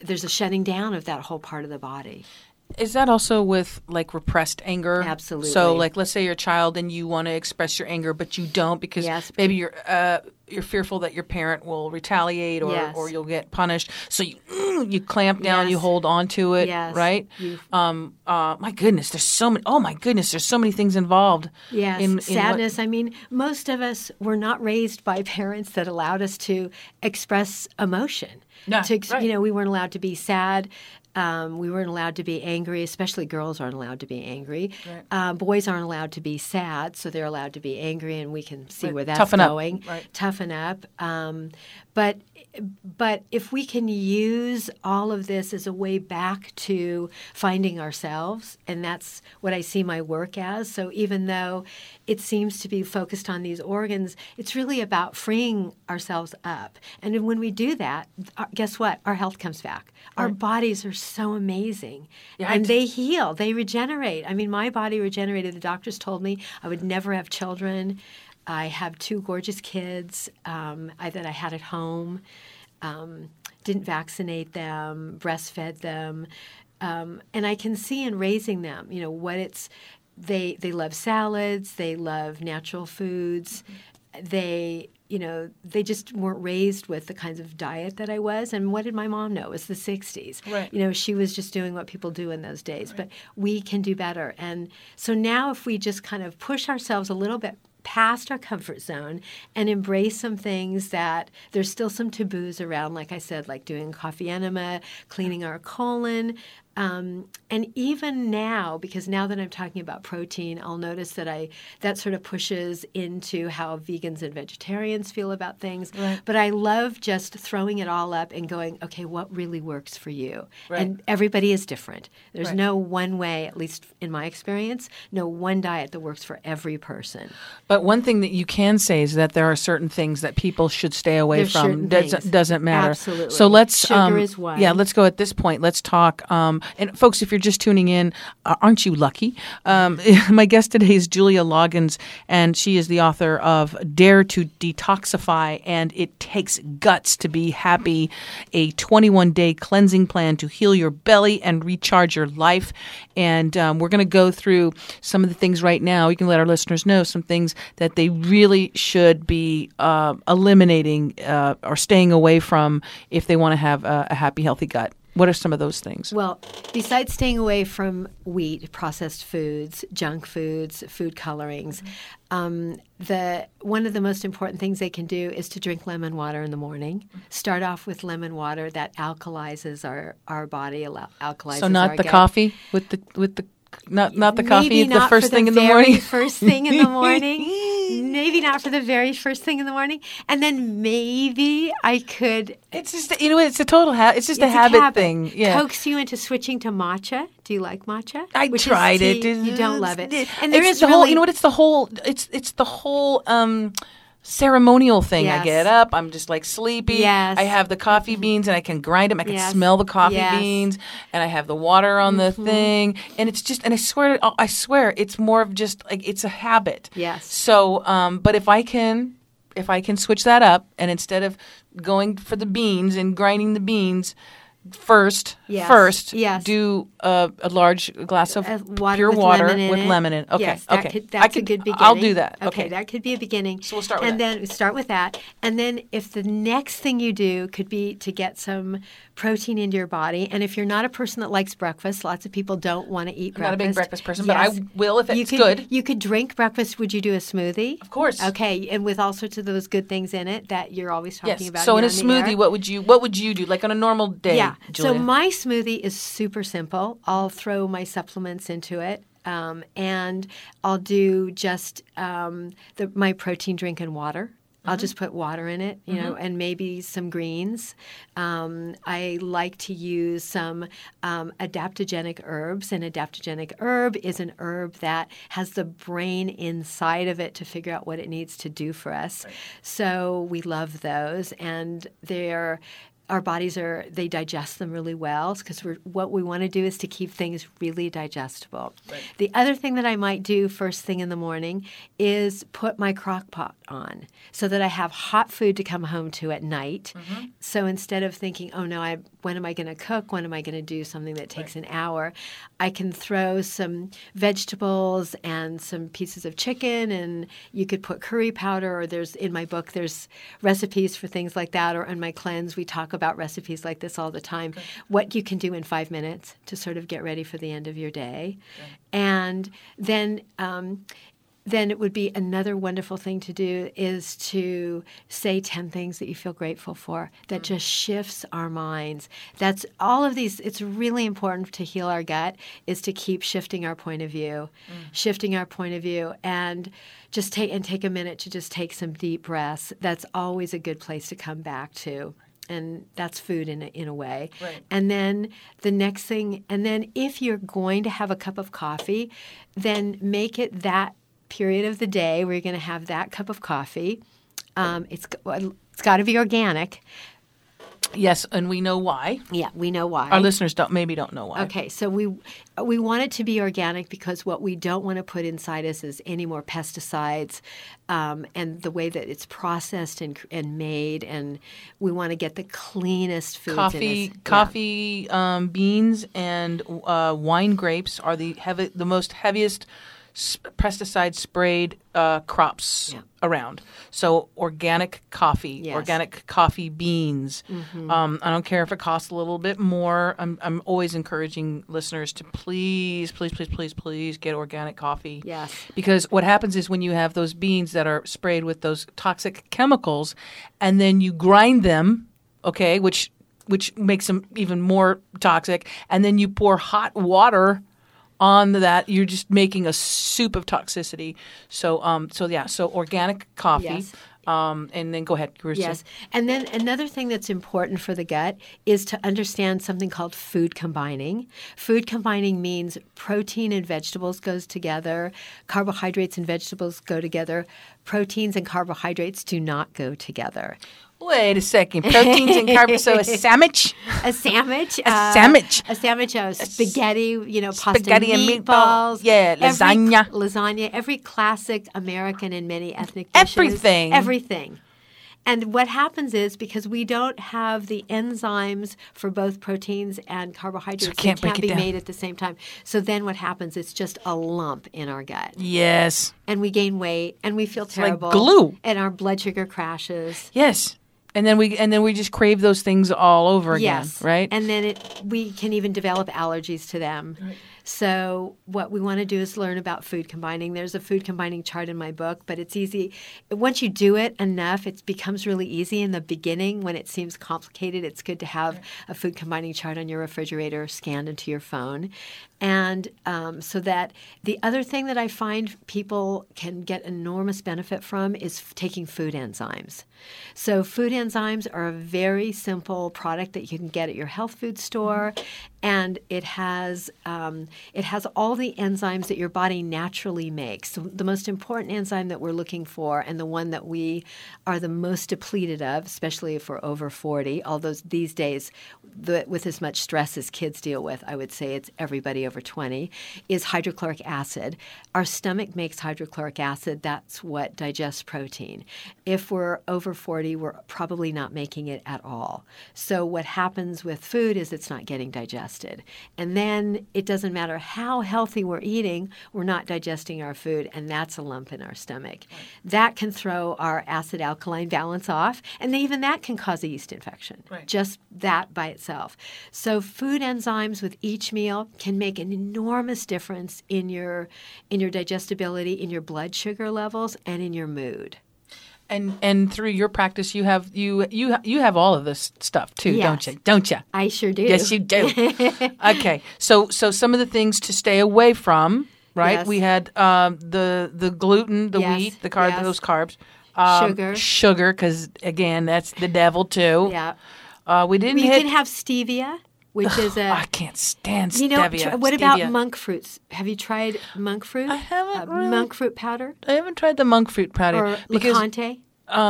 there's a shutting down of that whole part of the body. Is that also with like repressed anger? Absolutely. So, like, let's say you're a child and you want to express your anger, but you don't because Yes. maybe you're uh, you're fearful that your parent will retaliate or, Yes. or you'll get punished. So you mm, you clamp down, you hold on to it, Yes. right? Um, uh, my goodness, there's so many. Oh my goodness, there's so many things involved. Yes, in, in what- sadness. I mean, most of us were not raised by parents that allowed us to express emotion. To, right. You know, we weren't allowed to be sad. Um, we weren't allowed to be angry, especially girls aren't allowed to be angry. Uh, boys aren't allowed to be sad, so they're allowed to be angry, and we can see Right. where that's Toughen up. Right. Toughen up. Um, but but if we can use all of this as a way back to finding ourselves, and that's what I see my work as. So even though it seems to be focused on these organs, it's really about freeing ourselves up. And when we do that, guess what? Our health comes back. Our bodies are so amazing, Yeah, and they heal. They regenerate. I mean, my body regenerated. The doctors told me I would never have children. I have two gorgeous kids um, I, that I had at home. Um, didn't vaccinate them, breastfed them, um, and I can see in raising them, you know, what it's. They they love salads. They love natural foods. They you know they just weren't raised with the kinds of diet that I was. And what did my mom know? It was the '60s. Right. You know, she was just doing what people do in those days. But we can do better. And so now, if we just kind of push ourselves a little bit past our comfort zone and embrace some things that there's still some taboos around, like I said, like doing coffee enema, cleaning our colon, Um, and even now, because now that I'm talking about protein, I'll notice that I that sort of pushes into how vegans and vegetarians feel about things. Right. But I love just throwing it all up and going, okay, what really works for you? Right. And everybody is different. There's Right. no one way, at least in my experience, no one diet that works for every person. But one thing that you can say is that there are certain things that people should stay away There's from. Doesn't doesn't matter. Absolutely. So let's Sugar um, is one. Yeah, let's go at this point. Let's talk. Um, and folks, if you're just tuning in, uh, aren't you lucky? Um, my guest today is Julia Loggins, and she is the author of Dare to Detoxify, and it takes guts to be happy. A 21 day cleansing plan to heal your belly and recharge your life. And um, we're going to go through some of the things right now. You can let our listeners know some things that they really should be uh, eliminating uh, or staying away from if they want to have a, a happy, healthy gut. What are some of those things? Well, besides staying away from wheat, processed foods, junk foods, food colorings, um, the one of the most important things they can do is to drink lemon water in the morning. Start off with lemon water that alkalizes our, our body, allow, alkalizes So not the gut. coffee with the with the not not the coffee Maybe the first thing in the morning. First thing in the morning. Maybe not for the very first thing in the morning. And then maybe I could. It's just you know it's a total ha- it's just a it's habit, thing. Yeah. Coax you into switching to matcha. Do you like matcha? I Which tried it. You don't love it. And there it's is the whole. You know what? It's the whole. It's it's the whole. um ceremonial thing. I get up, I'm just like sleepy. Yes. I have the coffee beans and I can grind them. I can Yes. smell the coffee Yes. Mm-hmm. beans and I have the water on the thing and it's just and I swear I swear it's more of just like it's a habit. Yes. So um but if I can if I can switch that up and instead of going for the beans and grinding the beans first Yes. first Yes. do a, a large glass of water pure with water lemon with it. lemon in. Okay, Yes, that okay. Could, I that's could- a good beginning. I'll do that. Okay, Okay. that could be a beginning. So we'll start with and that. then start with that, and then if the next thing you do could be to get some protein into your body, and if you're not a person that likes breakfast, lots of people don't want to eat I'm not a breakfast. big breakfast person, but I will if You it's could, good. You could drink breakfast. Would you do a smoothie? Of course. Okay, and with all sorts of those good things in it that you're always talking about. So in a on the air. smoothie, what would you what would you do? Like on a normal day, Yeah. Julia? So my smoothie is super simple. I'll throw my supplements into it. Um, and I'll do just um, the, my protein drink and water. I'll just put water in it, you know, and maybe some greens. Um, I like to use some um, adaptogenic herbs. An adaptogenic herb is an herb that has the brain inside of it to figure out what it needs to do for us. So we love those, and they're our bodies are they digest them really well because what we want to do is to keep things really digestible. The other thing that I might do first thing in the morning is put my crock pot on so that I have hot food to come home to at night. So instead of thinking, oh no, I when am I going to cook? When am I going to do something that takes an hour? I can throw some vegetables and some pieces of chicken and you could put curry powder or there's in my book there's recipes for things like that or in my cleanse we talk about recipes like this all the time what you can do in five minutes to sort of get ready for the end of your day and then um, then it would be another wonderful thing to do is to say 10 things that you feel grateful for that mm. just shifts our minds that's all of these it's really important to heal our gut is to keep shifting our point of view mm. shifting our point of view and just take and take a minute to just take some deep breaths that's always a good place to come back to and that's food in a, in a way. Right. And then the next thing, and then if you're going to have a cup of coffee, then make it that period of the day where you're going to have that cup of coffee. Um, it's it's got to be organic. yes, and we know why. Yeah, we know why. Our listeners don't maybe don't know why. Okay, so we we want it to be organic because what we don't want to put inside us is any more pesticides, um, and the way that it's processed and and made, and we want to get the cleanest foods. Coffee, in us. Yeah. coffee um, beans, and uh, wine grapes are the heavy, the most heaviest s- pesticide sprayed uh, crops Yeah. around. So organic coffee, Yes. organic coffee beans. Mm-hmm. Um, I don't care if it costs a little bit more. I'm I'm always encouraging listeners to please, please, please, please, please get organic coffee. Yes. Because what happens is when you have those beans that are sprayed with those toxic chemicals, and then you grind them, okay, which which makes them even more toxic. And then you pour hot water on that. You're just making a soup of toxicity. So, um, so yeah, so organic coffee. Yes. Um, and then go ahead, Carissa. Yes. And then another thing that's important for the gut is to understand something called food combining. Food combining means protein and vegetables goes together, carbohydrates and vegetables go together. Proteins and carbohydrates do not go together. Wait a second. Proteins and carbs. So a sandwich. A sandwich. A uh, sandwich. A sandwich of spaghetti, you know, pasta Spaghetti and meatballs. meatball. Yeah, every- lasagna. lasagna. Every classic American and many ethnic dishes. Everything. Everything. And what happens is because we don't have the enzymes for both proteins and carbohydrates, So can't can't be down. made at the same time. So then what happens? It's just a lump in our gut, Yes. and we gain weight, and we feel like terrible. Like glue. and our blood sugar crashes. Yes. And then we and then we just crave those things all over again, Yes. right? And then it, we can even develop allergies to them. So, what we want to do is learn about food combining. There's a food combining chart in my book, but it's easy. Once you do it enough, it becomes really easy. In the beginning, when it seems complicated, it's good to have a food combining chart on your refrigerator scanned into your phone. And um, so that the other thing that I find people can get enormous benefit from is f- taking food enzymes. So, food enzymes are a very simple product that you can get at your health food store, and it has um, it has all the enzymes that your body naturally makes. So the most important enzyme that we're looking for, and the one that we are the most depleted of, especially if we're over forty. Although these days, the, with as much stress as kids deal with, I would say it's everybody over twenty, is hydrochloric acid. Our stomach makes hydrochloric acid. That's what digests protein. If we're over 40, we're probably not making it at all. So, what happens with food is it's not getting digested. And then it doesn't matter how healthy we're eating, we're not digesting our food, and that's a lump in our stomach. That can throw our acid alkaline balance off, and even that can cause a yeast infection. Right. Just that by itself. So, food enzymes with each meal can make an enormous difference in your in your digestibility, in your blood sugar levels, and in your mood. And and through your practice, you have you you you have all of this stuff too, don't you? Don't you? I sure do. Yes, you do. okay, so so some of the things to stay away from, right? Yes. We had um, the the gluten, the Yes, wheat, the carb, yes. those carbs, um, Sugar. sugar, because again, that's the devil too. Yeah. Uh, we didn't You hit. can have stevia, which is a. I can't stand You know, stevia. tr- what about monk fruits? Have you tried monk fruit? I haven't Uh, really. Monk fruit powder I haven't tried the monk fruit powder or because Lakanto?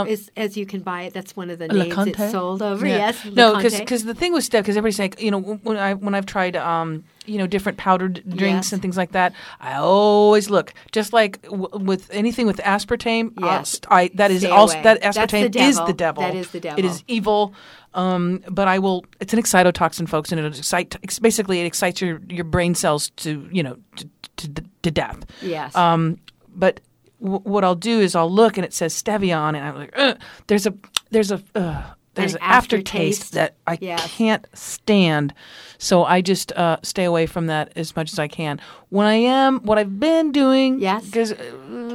Is, as you can buy it. That's one of the names it's sold over. Yeah. Yes, No, because the thing with Steph, because everybody's like, you know, when I when I've tried, um, you know, different powdered drinks Yes. and things like that, I always look just like w- with anything with aspartame. uh, Yes. I that is Stay also away. that That's the aspartame is the devil. That is the devil. It is evil. Um, but I will. It's an excitotoxin, folks, and it excite. Basically, it excites your your brain cells to you know to to, to death. yes. Um, but what I'll do is I'll look and it says stevia on it. And I'm like, Ugh. there's a there's a uh, there's An aftertaste aftertaste. that I Yes. can't stand. So I just uh, stay away from that as much as I can. When I am, what I've been doing, Yes. because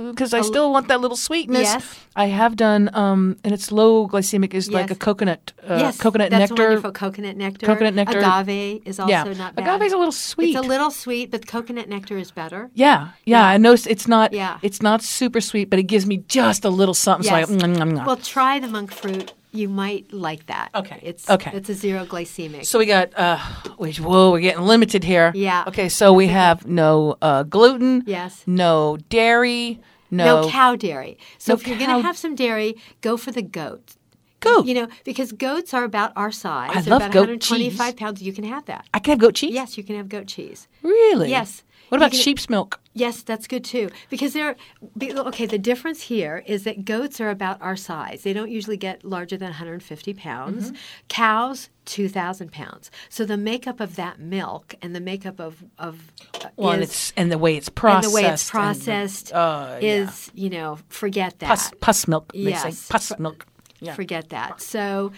because I still want that little sweetness. Yes. I have done, um, and it's low glycemic, is like a coconut, uh, yes, coconut that's nectar. wonderful. Coconut nectar. Coconut nectar. Agave is also yeah, not bad. agave's a little sweet. It's a little sweet, but coconut nectar is better. Yeah, yeah, I know it's- not. Yeah. it's not super sweet, but it gives me just a little something. Yes. So I, mm, mm, mm. Well, try the monk fruit. You might like that. Okay. It's Okay. It's a zero glycemic. So we got, uh, wait, whoa, we're getting limited here. Yeah. Okay, so we have no uh, gluten. Yes. No dairy. No, no cow dairy. So No if you're cow- going to have some dairy, go for the goat. Goat. You know, because goats are about our size. I love about goat 125 cheese. pounds. You can have that. I can have goat cheese. Yes, you can have goat cheese. Really? Yes. What about can- sheep's milk? Yes, that's good too. Because they're okay. The difference here is that goats are about our size. They don't usually get larger than 150 pounds. Mm-hmm. Cows, 2,000 pounds. So the makeup of that milk and the makeup of of uh, Well, and it's and the way it's and processed. the way it's and the- processed uh, yeah. is you know forget that. pus, pus milk. They Yes. say pus milk. Yeah. Forget that. So,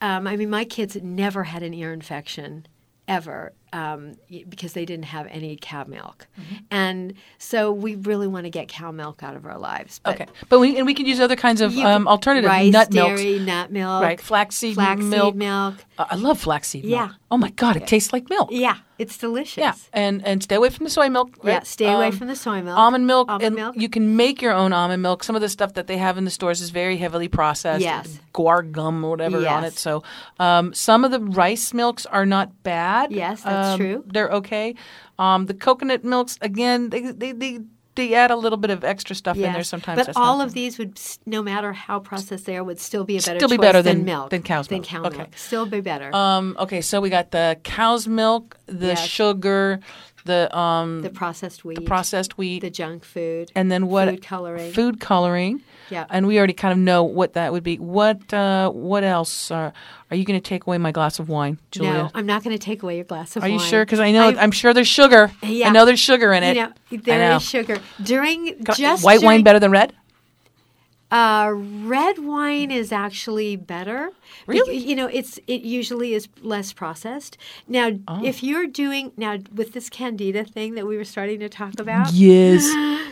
um, I mean, my kids never had an ear infection ever. Um, because they didn't have any cow milk, Mm-hmm. and so we really want to get cow milk out of our lives. But Okay, but we and we can use other kinds of you um, alternative rice, nut milks. dairy, nut milk, Right, flaxseed flaxseed milk. milk. I love flaxseed milk. Yeah. Oh my god, it tastes like milk. Yeah, it's delicious. Yeah, and and stay away from the soy milk. Yeah, right? stay away Um, from the soy milk. Almond milk, Almond and milk. you can make your own almond milk. Some of the stuff that they have in the stores is very heavily processed. Yes. guar gum or whatever on it. So, um, some of the rice milks are not bad. Yes, that's Um, true. They're okay. Um, the coconut milks, again, they they they, add a little bit of extra stuff in there sometimes. But all of these would, no matter how processed they are, would still be a better Still be better than, than- milk than cow's than milk. cow Okay. milk. Still be better. Um, okay, so we got the cow's milk, the Yes. sugar, the um, the processed wheat, the processed wheat, the junk food, and then what? food coloring. Food coloring. Yeah. And we already kind of know what that would be. What uh, what else are are you going to take away my glass of wine, Julia? No, I'm not going to take away your glass of Are wine. Are you sure? Because I know I- I'm sure there's sugar. Yeah. I know there's sugar in it. You know, know. is sugar. During just white wine better than red? Uh, red wine is actually better. Really? You know, it's it usually is less processed. Now, Oh. if you're doing now with this candida thing that we were starting to talk about, Yes.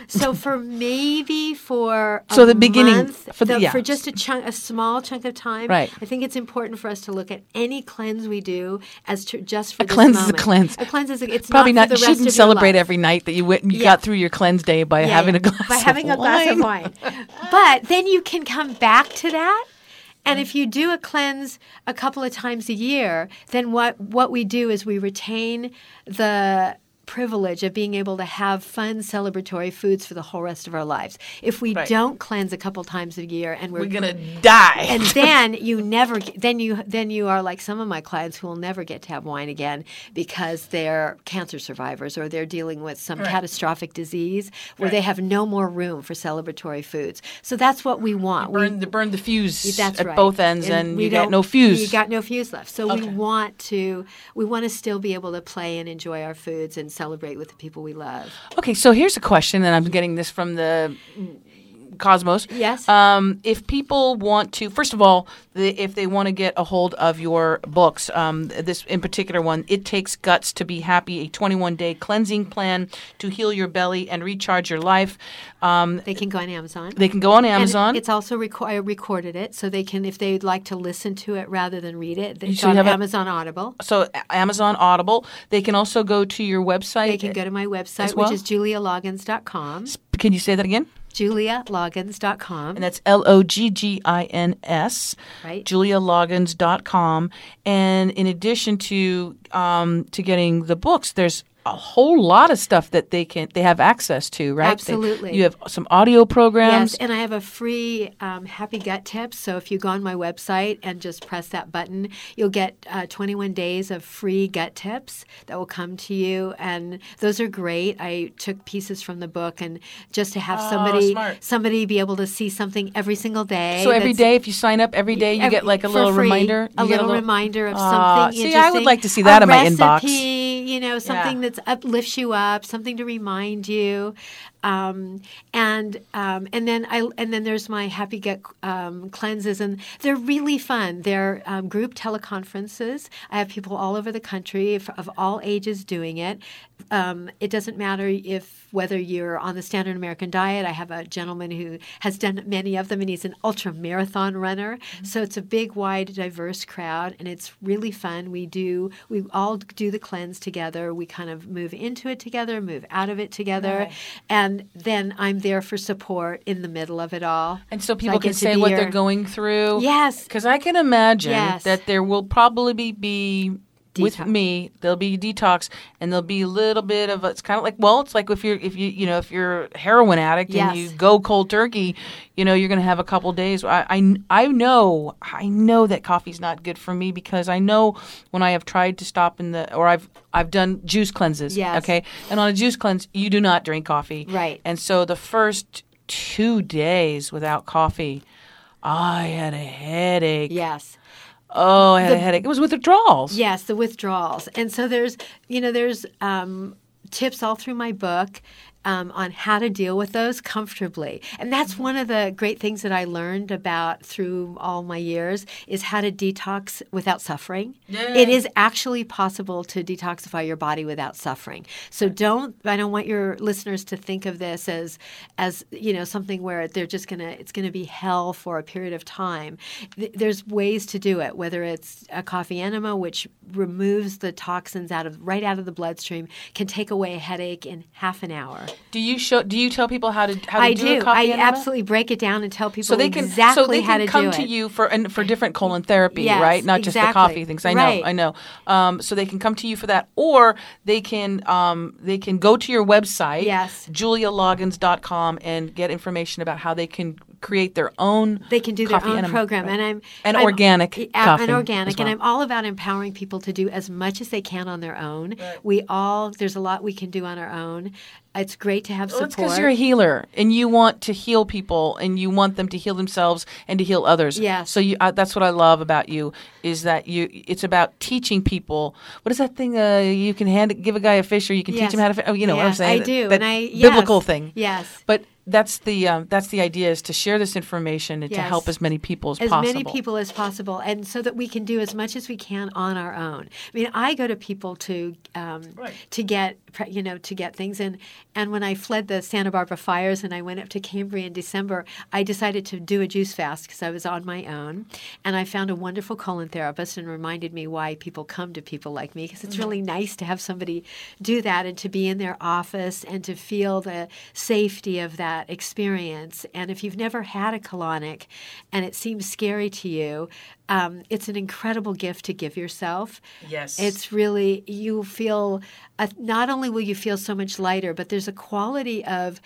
so for maybe for a So the beginning- month, for the- yeah. for just a chunk, a small chunk of time, Right. I think it's important for us to look at any cleanse we do as to, just for A this cleanse is a cleanse. A cleanse is a, it's Probably not, not. the You shouldn't celebrate every night that you went and you Yeah. got through your cleanse day by Yeah, having a glass by of having a glass of wine. wine. but then you can come back to that. And if you do a cleanse a couple of times a year, then what what we do is we retain the privilege of being able to have fun celebratory foods for the whole rest of our lives. If we Right. don't cleanse a couple times a year and we're, We're gonna die. and then you never then you then you are like some of my clients who will never get to have wine again because they're cancer survivors or they're dealing with some catastrophic disease where they have no more room for celebratory foods. So that's what we want. We- burn the burn the fuse that's at right. both ends, and, we you got no fuse. You got no fuse left. So we want to we want to still be able to play and enjoy our foods and celebrate with the people we love. Okay, so here's a question, and I'm getting this from the Cosmos. Yes. Um, if people want to, first of all, the, if they want to get a hold of your books, um, this in particular one, It Takes Guts to Be Happy, a 21 day cleansing plan to heal your belly and recharge your life. Um, They can go on Amazon. they can go on And Amazon. it's also I recorded it, so they can, if they'd like to listen to it rather than read it, it's So on have a- Amazon Audible. so Amazon Audible. They can also go to your website. They can go to my website, well? which is julialoggins.com. Can you say that again? julialoggins.com. And that's L O G G I N S. Right. JuliaLoggins.com. And in addition to um, to getting the books, there's a whole lot of stuff that they can they have access to, right? They- Absolutely. you have some audio programs. Yes, and I have a free um, Happy Gut Tips. So if you go on my website and just press that button, you'll get uh, 21 days of free gut tips that will come to you, and those are great. I took pieces from the book, and just to have somebody Oh, smart. somebody be able to see something every single day. so every day, if you sign up every day, you every- get like a little free, reminder. a You get little, reminder of Ah, something. see, I would like to see that a in my inbox. You know, something that's uplifts you up, something to remind you, um, and um, and then I and then there's my Happy Gut um, cleanses, and they're really fun. They're um, group teleconferences. I have people all over the country of, of all ages doing it. Um, it doesn't matter if whether you're on the standard American diet. I have a gentleman who has done many of them, and he's an ultra marathon runner. So it's a big, wide, diverse crowd, and it's really fun. We do we all do the cleanse together. We kind of move into it together, move out of it together, Right. and then I'm there for support in the middle of it all. And so people can say what your- they're going through. Yes. Because I can imagine Yes. that there will probably be, be with me, there'll be detox and there'll be a little bit of a, it's kind of like, well, it's like if you're, if you, you know, if you're a heroin addict and you go cold turkey, you know, you're going to have a couple days. I, I, I know, I know that coffee's not good for me because I know when I have tried to stop in the, or I've, I've done juice cleanses. Yes. Okay. And on a juice cleanse, you do not drink coffee. Right. And so the first two days without coffee, I had a headache. Yes. Oh, I had a headache. It was with withdrawals. Yes, the withdrawals. And so there's, you know, there's um, tips all through my book um, on how to deal with those comfortably. And that's one of the great things that I learned about through all my years is how to detox without suffering. Yeah. It is actually possible to detoxify your body without suffering. So don't I don't want your listeners to think of this as as you know something where they're just going to it's going to be hell for a period of time. Th- there's ways to do it whether it's a coffee enema which removes the toxins out of right out of the bloodstream can take away a headache in half an hour. Do you show? Do you tell people how to how to I do, do. a coffee I enema? absolutely break it down and tell people So they can exactly so they can to come do to you for and for different colon therapy, Yes, right? Not just the coffee things. I know, I know. Um, so they can come to you for that, or they can um, they can go to your website, Yes. julialoggins.com, and get information about how they can create their own. They can do their own program, Right. and I'm And I'm- organic coffee and organic, well. and I'm all about empowering people to do as much as they can on their own. We all there's a lot we can do on our own. It's great to have Well, it's support. because you're a healer and you want to heal people and you want them to heal themselves and to heal others. Yeah. So you, uh, that's what I love about you is that you. It's about teaching people. What is that thing? Uh, you can hand give a guy a fish or you can Yes. teach him how to. Oh, you know what I'm saying? I do, That and I- biblical thing. yes. But that's the um, that's the idea is to share this information and to help as many people as, as possible. As many people as possible, and so that we can do as much as we can on our own. I mean, I go to people to um, Right. to get you know to get things, and and when I fled the Santa Barbara fires and I went up to Cambria in December, I decided to do a juice fast because I was on my own, and I found a wonderful colon therapist and reminded me why people come to people like me because it's Mm-hmm. really nice to have somebody do that and to be in their office and to feel the safety of that experience. And if you've never had a colonic and it seems scary to you, um, it's an incredible gift to give yourself. Yes. It's really, you feel, uh, not only will you feel so much lighter, but there's a quality of,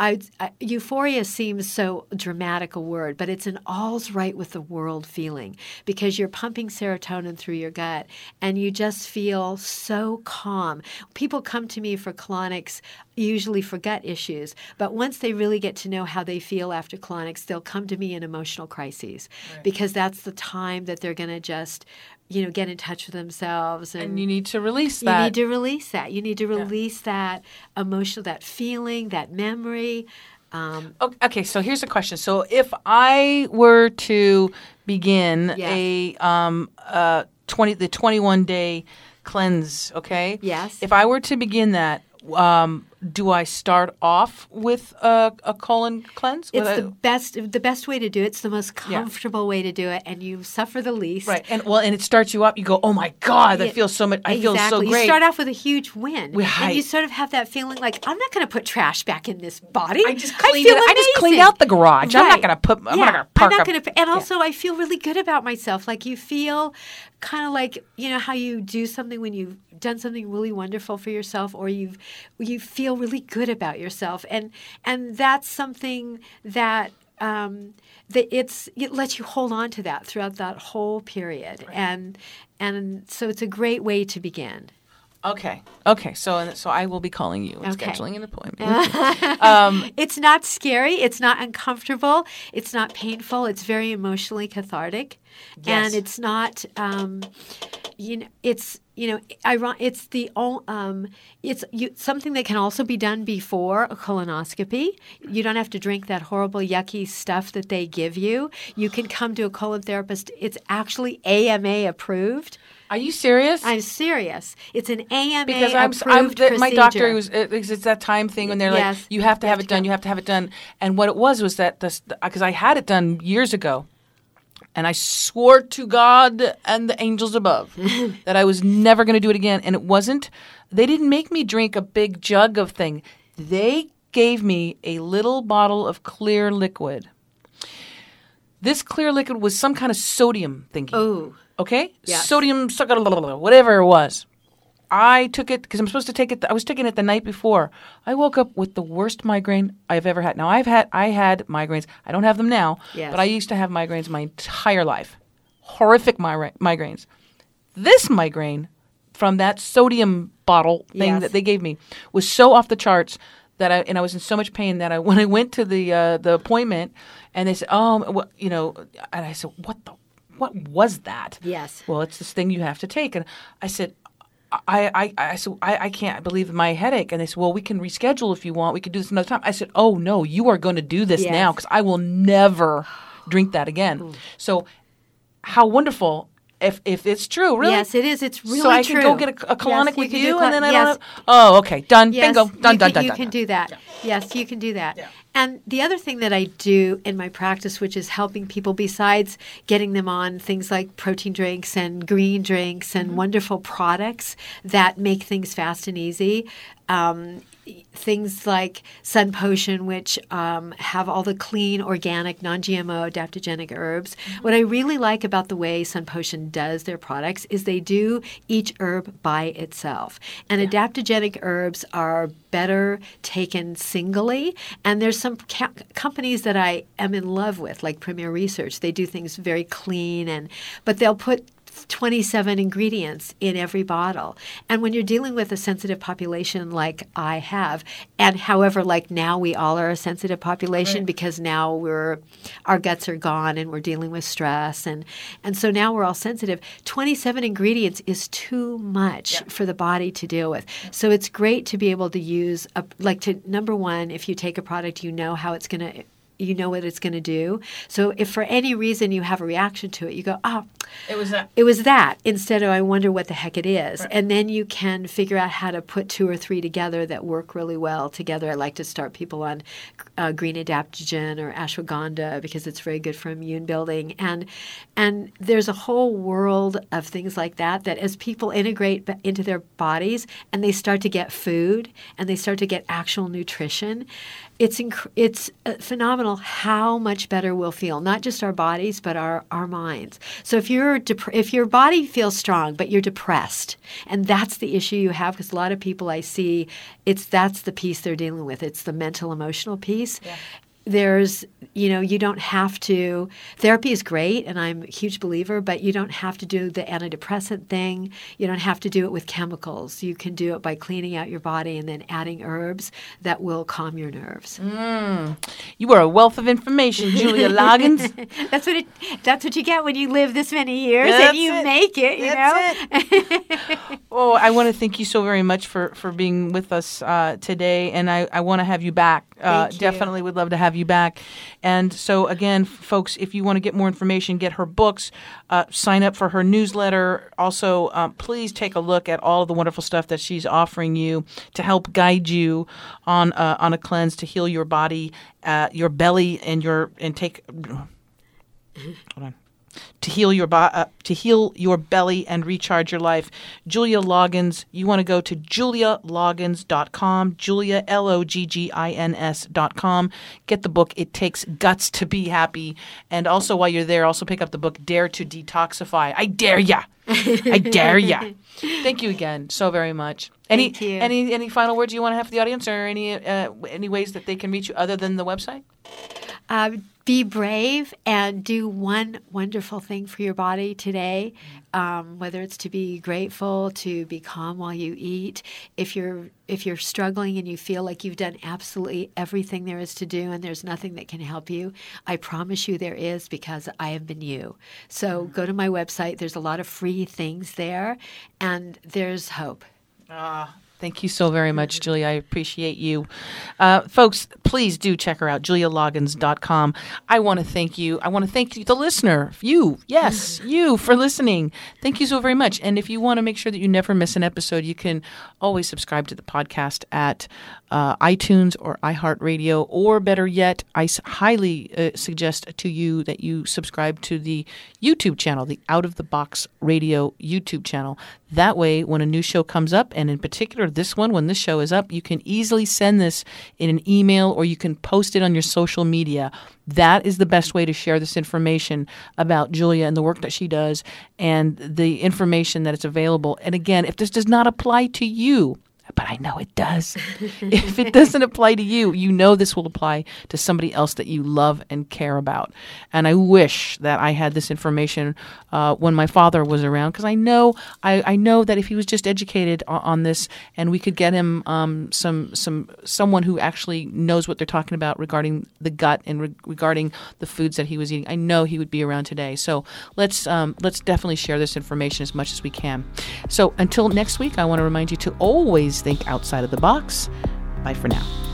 I, I, euphoria seems so dramatic a word, but it's an all's right with the world feeling because you're pumping serotonin through your gut and you just feel so calm. People come to me for colonics usually for gut issues, but once they really get to know how they feel after colonics, they'll come to me in emotional crises because that's the time that they're going to just you know get in touch with themselves and, and you need to release that. you need to release that. You need to release that emotional, that feeling, that memory. Um, Okay, so here's a question. So if I were to begin Yes. a um uh 20 the 21 day cleanse, okay? Yes. If I were to begin that, um do I start off with a, a colon cleanse? it's I- the best. The best way to do it. It's the most Yeah. comfortable way to do it, and you suffer the least. right. And well, and it starts you up. You go, "Oh my god, that Yeah, feels so much I feel so great." You start off with a huge win, We- and you sort of have that feeling like I'm not going to put trash back in this body. I just cleaned feel it- I just cleaned out the garage. I'm not gonna put- I'm not gonna park I'm not going to. And also, I feel really good about myself. Like you feel, kind of like you know how you do something when you've done something really wonderful for yourself, or you've you feel really good about yourself, and and that's something that. Um, that it's it lets you hold on to that throughout that whole period, and and so it's a great way to begin. Okay. Okay. So so I will be calling you and Okay. scheduling an appointment. you. It's not scary. It's not uncomfortable. It's not painful. It's very emotionally cathartic, Yes. and it's not. Um, you know, it's you know, iron- it's the um, it's you, something that can also be done before a colonoscopy. You don't have to drink that horrible, yucky stuff that they give you. You can come to a colon therapist. It's actually AMA approved. Are you serious? I'm serious. It's an AMA because I'm, approved I'm the, my doctor was it, it's it's that time thing when they're Yes. like you have to You have have it to done go. you have to have it done and what it was was that this because I had it done years ago and I swore to God and the angels above that I was never going to do it again and it wasn't they didn't make me drink a big jug of thing they gave me a little bottle of clear liquid this clear liquid was some kind of sodium thingy Oh. Okay? Yes. Sodium, whatever it was. I took it because I'm supposed to take it. I was taking it the night before. I woke up with the worst migraine I've ever had. Now I've had I had migraines. I don't have them now, Yes. but I used to have migraines my entire life. Horrific migra- migraines. This migraine from that sodium bottle thing Yes. that they gave me was so off the charts that I and I was in so much pain that I when I went to the uh, the appointment and they said, "Oh, well, you know," and I said, "What the what was that?" Yes. Well, it's this thing you have to take. And I said, I, I, I said, I, I can't believe my headache. And they said, well, we can reschedule if you want. We could do this another time. I said, oh, no, you are going to do this Yes. now because I will never drink that again. So, how wonderful if if it's true, really. Yes, it is. It's really true. so I true. can go get a, a colonic Yes, with you, do and then I yes. don't. Have, oh, okay, done. Yes, Bingo. Done. you done. can, Done. You done. can do that. Yes, you can do that. Yeah. And the other thing that I do in my practice, which is helping people, besides getting them on things like protein drinks and green drinks and Mm-hmm. wonderful products that make things fast and easy. Um, things like Sun Potion, which um, have all the clean, organic, non GMO, adaptogenic herbs. Mm-hmm. What I really like about the way Sun Potion does their products is they do each herb by itself. And adaptogenic herbs are better taken singly. And there's some ca- companies that I am in love with, like Premier Research. They do things very clean, and but they'll put 27 ingredients in every bottle. And when you're dealing with a sensitive population like I have, and however, like now we all are a sensitive population because now we're our guts are gone and we're dealing with stress and and so now we're all sensitive. 27 ingredients is too much for the body to deal with. So it's great to be able to use a like to number one, if you take a product, you know how it's going to you know what it's going to do. So if for any reason you have a reaction to it, you go, oh, It was that. it was that instead of I wonder what the heck it is. And then you can figure out how to put two or three together that work really well together. I like to start people on uh, green adaptogen or ashwagandha because it's very good for immune building. And and there's a whole world of things like that that as people integrate into their bodies and they start to get food and they start to get actual nutrition, it's inc- it's uh, phenomenal how much better we'll feel not just our bodies but our our minds. So if you're dep- if your body feels strong but you're depressed and that's the issue you have because a lot of people i see it's that's the piece they're dealing with. It's the mental emotional piece there's you know you don't have to therapy is great and i'm a huge believer but you don't have to do the antidepressant thing you don't have to do it with chemicals you can do it by cleaning out your body and then adding herbs that will calm your nerves You are a wealth of information, Julia Loggins. that's what it that's what you get when you live this many years That's and you it. make it you That's know Oh, I want to thank you so very much for, for being with us uh, today, and I, I want to have you back. Uh. Definitely would love to have you back. And so, again, folks, if you want to get more information, get her books, uh, sign up for her newsletter. Also, um, please take a look at all of the wonderful stuff that she's offering you to help guide you on uh, on a cleanse to heal your body, uh, your belly, and your and take. Hold on to heal your bo- uh, to heal your belly and recharge your life. Julia Loggins, you want to go to julialoggins.com, Julia L O G G I N S.com. Get the book It Takes Guts to Be Happy. And also while you're there, also pick up the book Dare to Detoxify. I dare ya. I dare ya. Thank you again so very much. Any Thank you. any any final words you want to have for the audience or any uh, any ways that they can reach you other than the website? Uh, be brave and do one wonderful thing for your body today um, whether it's to be grateful to be calm while you eat. If you're if you're struggling and you feel like you've done absolutely everything there is to do and there's nothing that can help you i promise you there is because i have been you. So go to my website. There's a lot of free things there and there's hope Thank you so very much, Julia. I appreciate you. Uh, folks, please do check her out, julialoggins.com. I want to thank you. I want to thank you, the listener, you, yes, you, for listening. Thank you so very much. And if you want to make sure that you never miss an episode, you can always subscribe to the podcast at uh, iTunes or iHeartRadio, or better yet, I s- highly uh, suggest to you that you subscribe to the YouTube channel, the Out of the Box Radio YouTube channel. That way, when a new show comes up, and in particular this one, when this show is up, you can easily send this in an email or you can post it on your social media. That is the best way to share this information about Julia and the work that she does and the information that is available. And again, if this does not apply to you, but I know it does. if it doesn't apply to you, you know this will apply to somebody else that you love and care about. And I wish that I had this information uh, when my father was around because I know I, I know that if he was just educated on, on this and we could get him um, some some someone who actually knows what they're talking about regarding the gut and re- regarding the foods that he was eating, I know he would be around today. So let's um, let's definitely share this information as much as we can. So until next week, I want to remind you to always think outside of the box. Bye for now.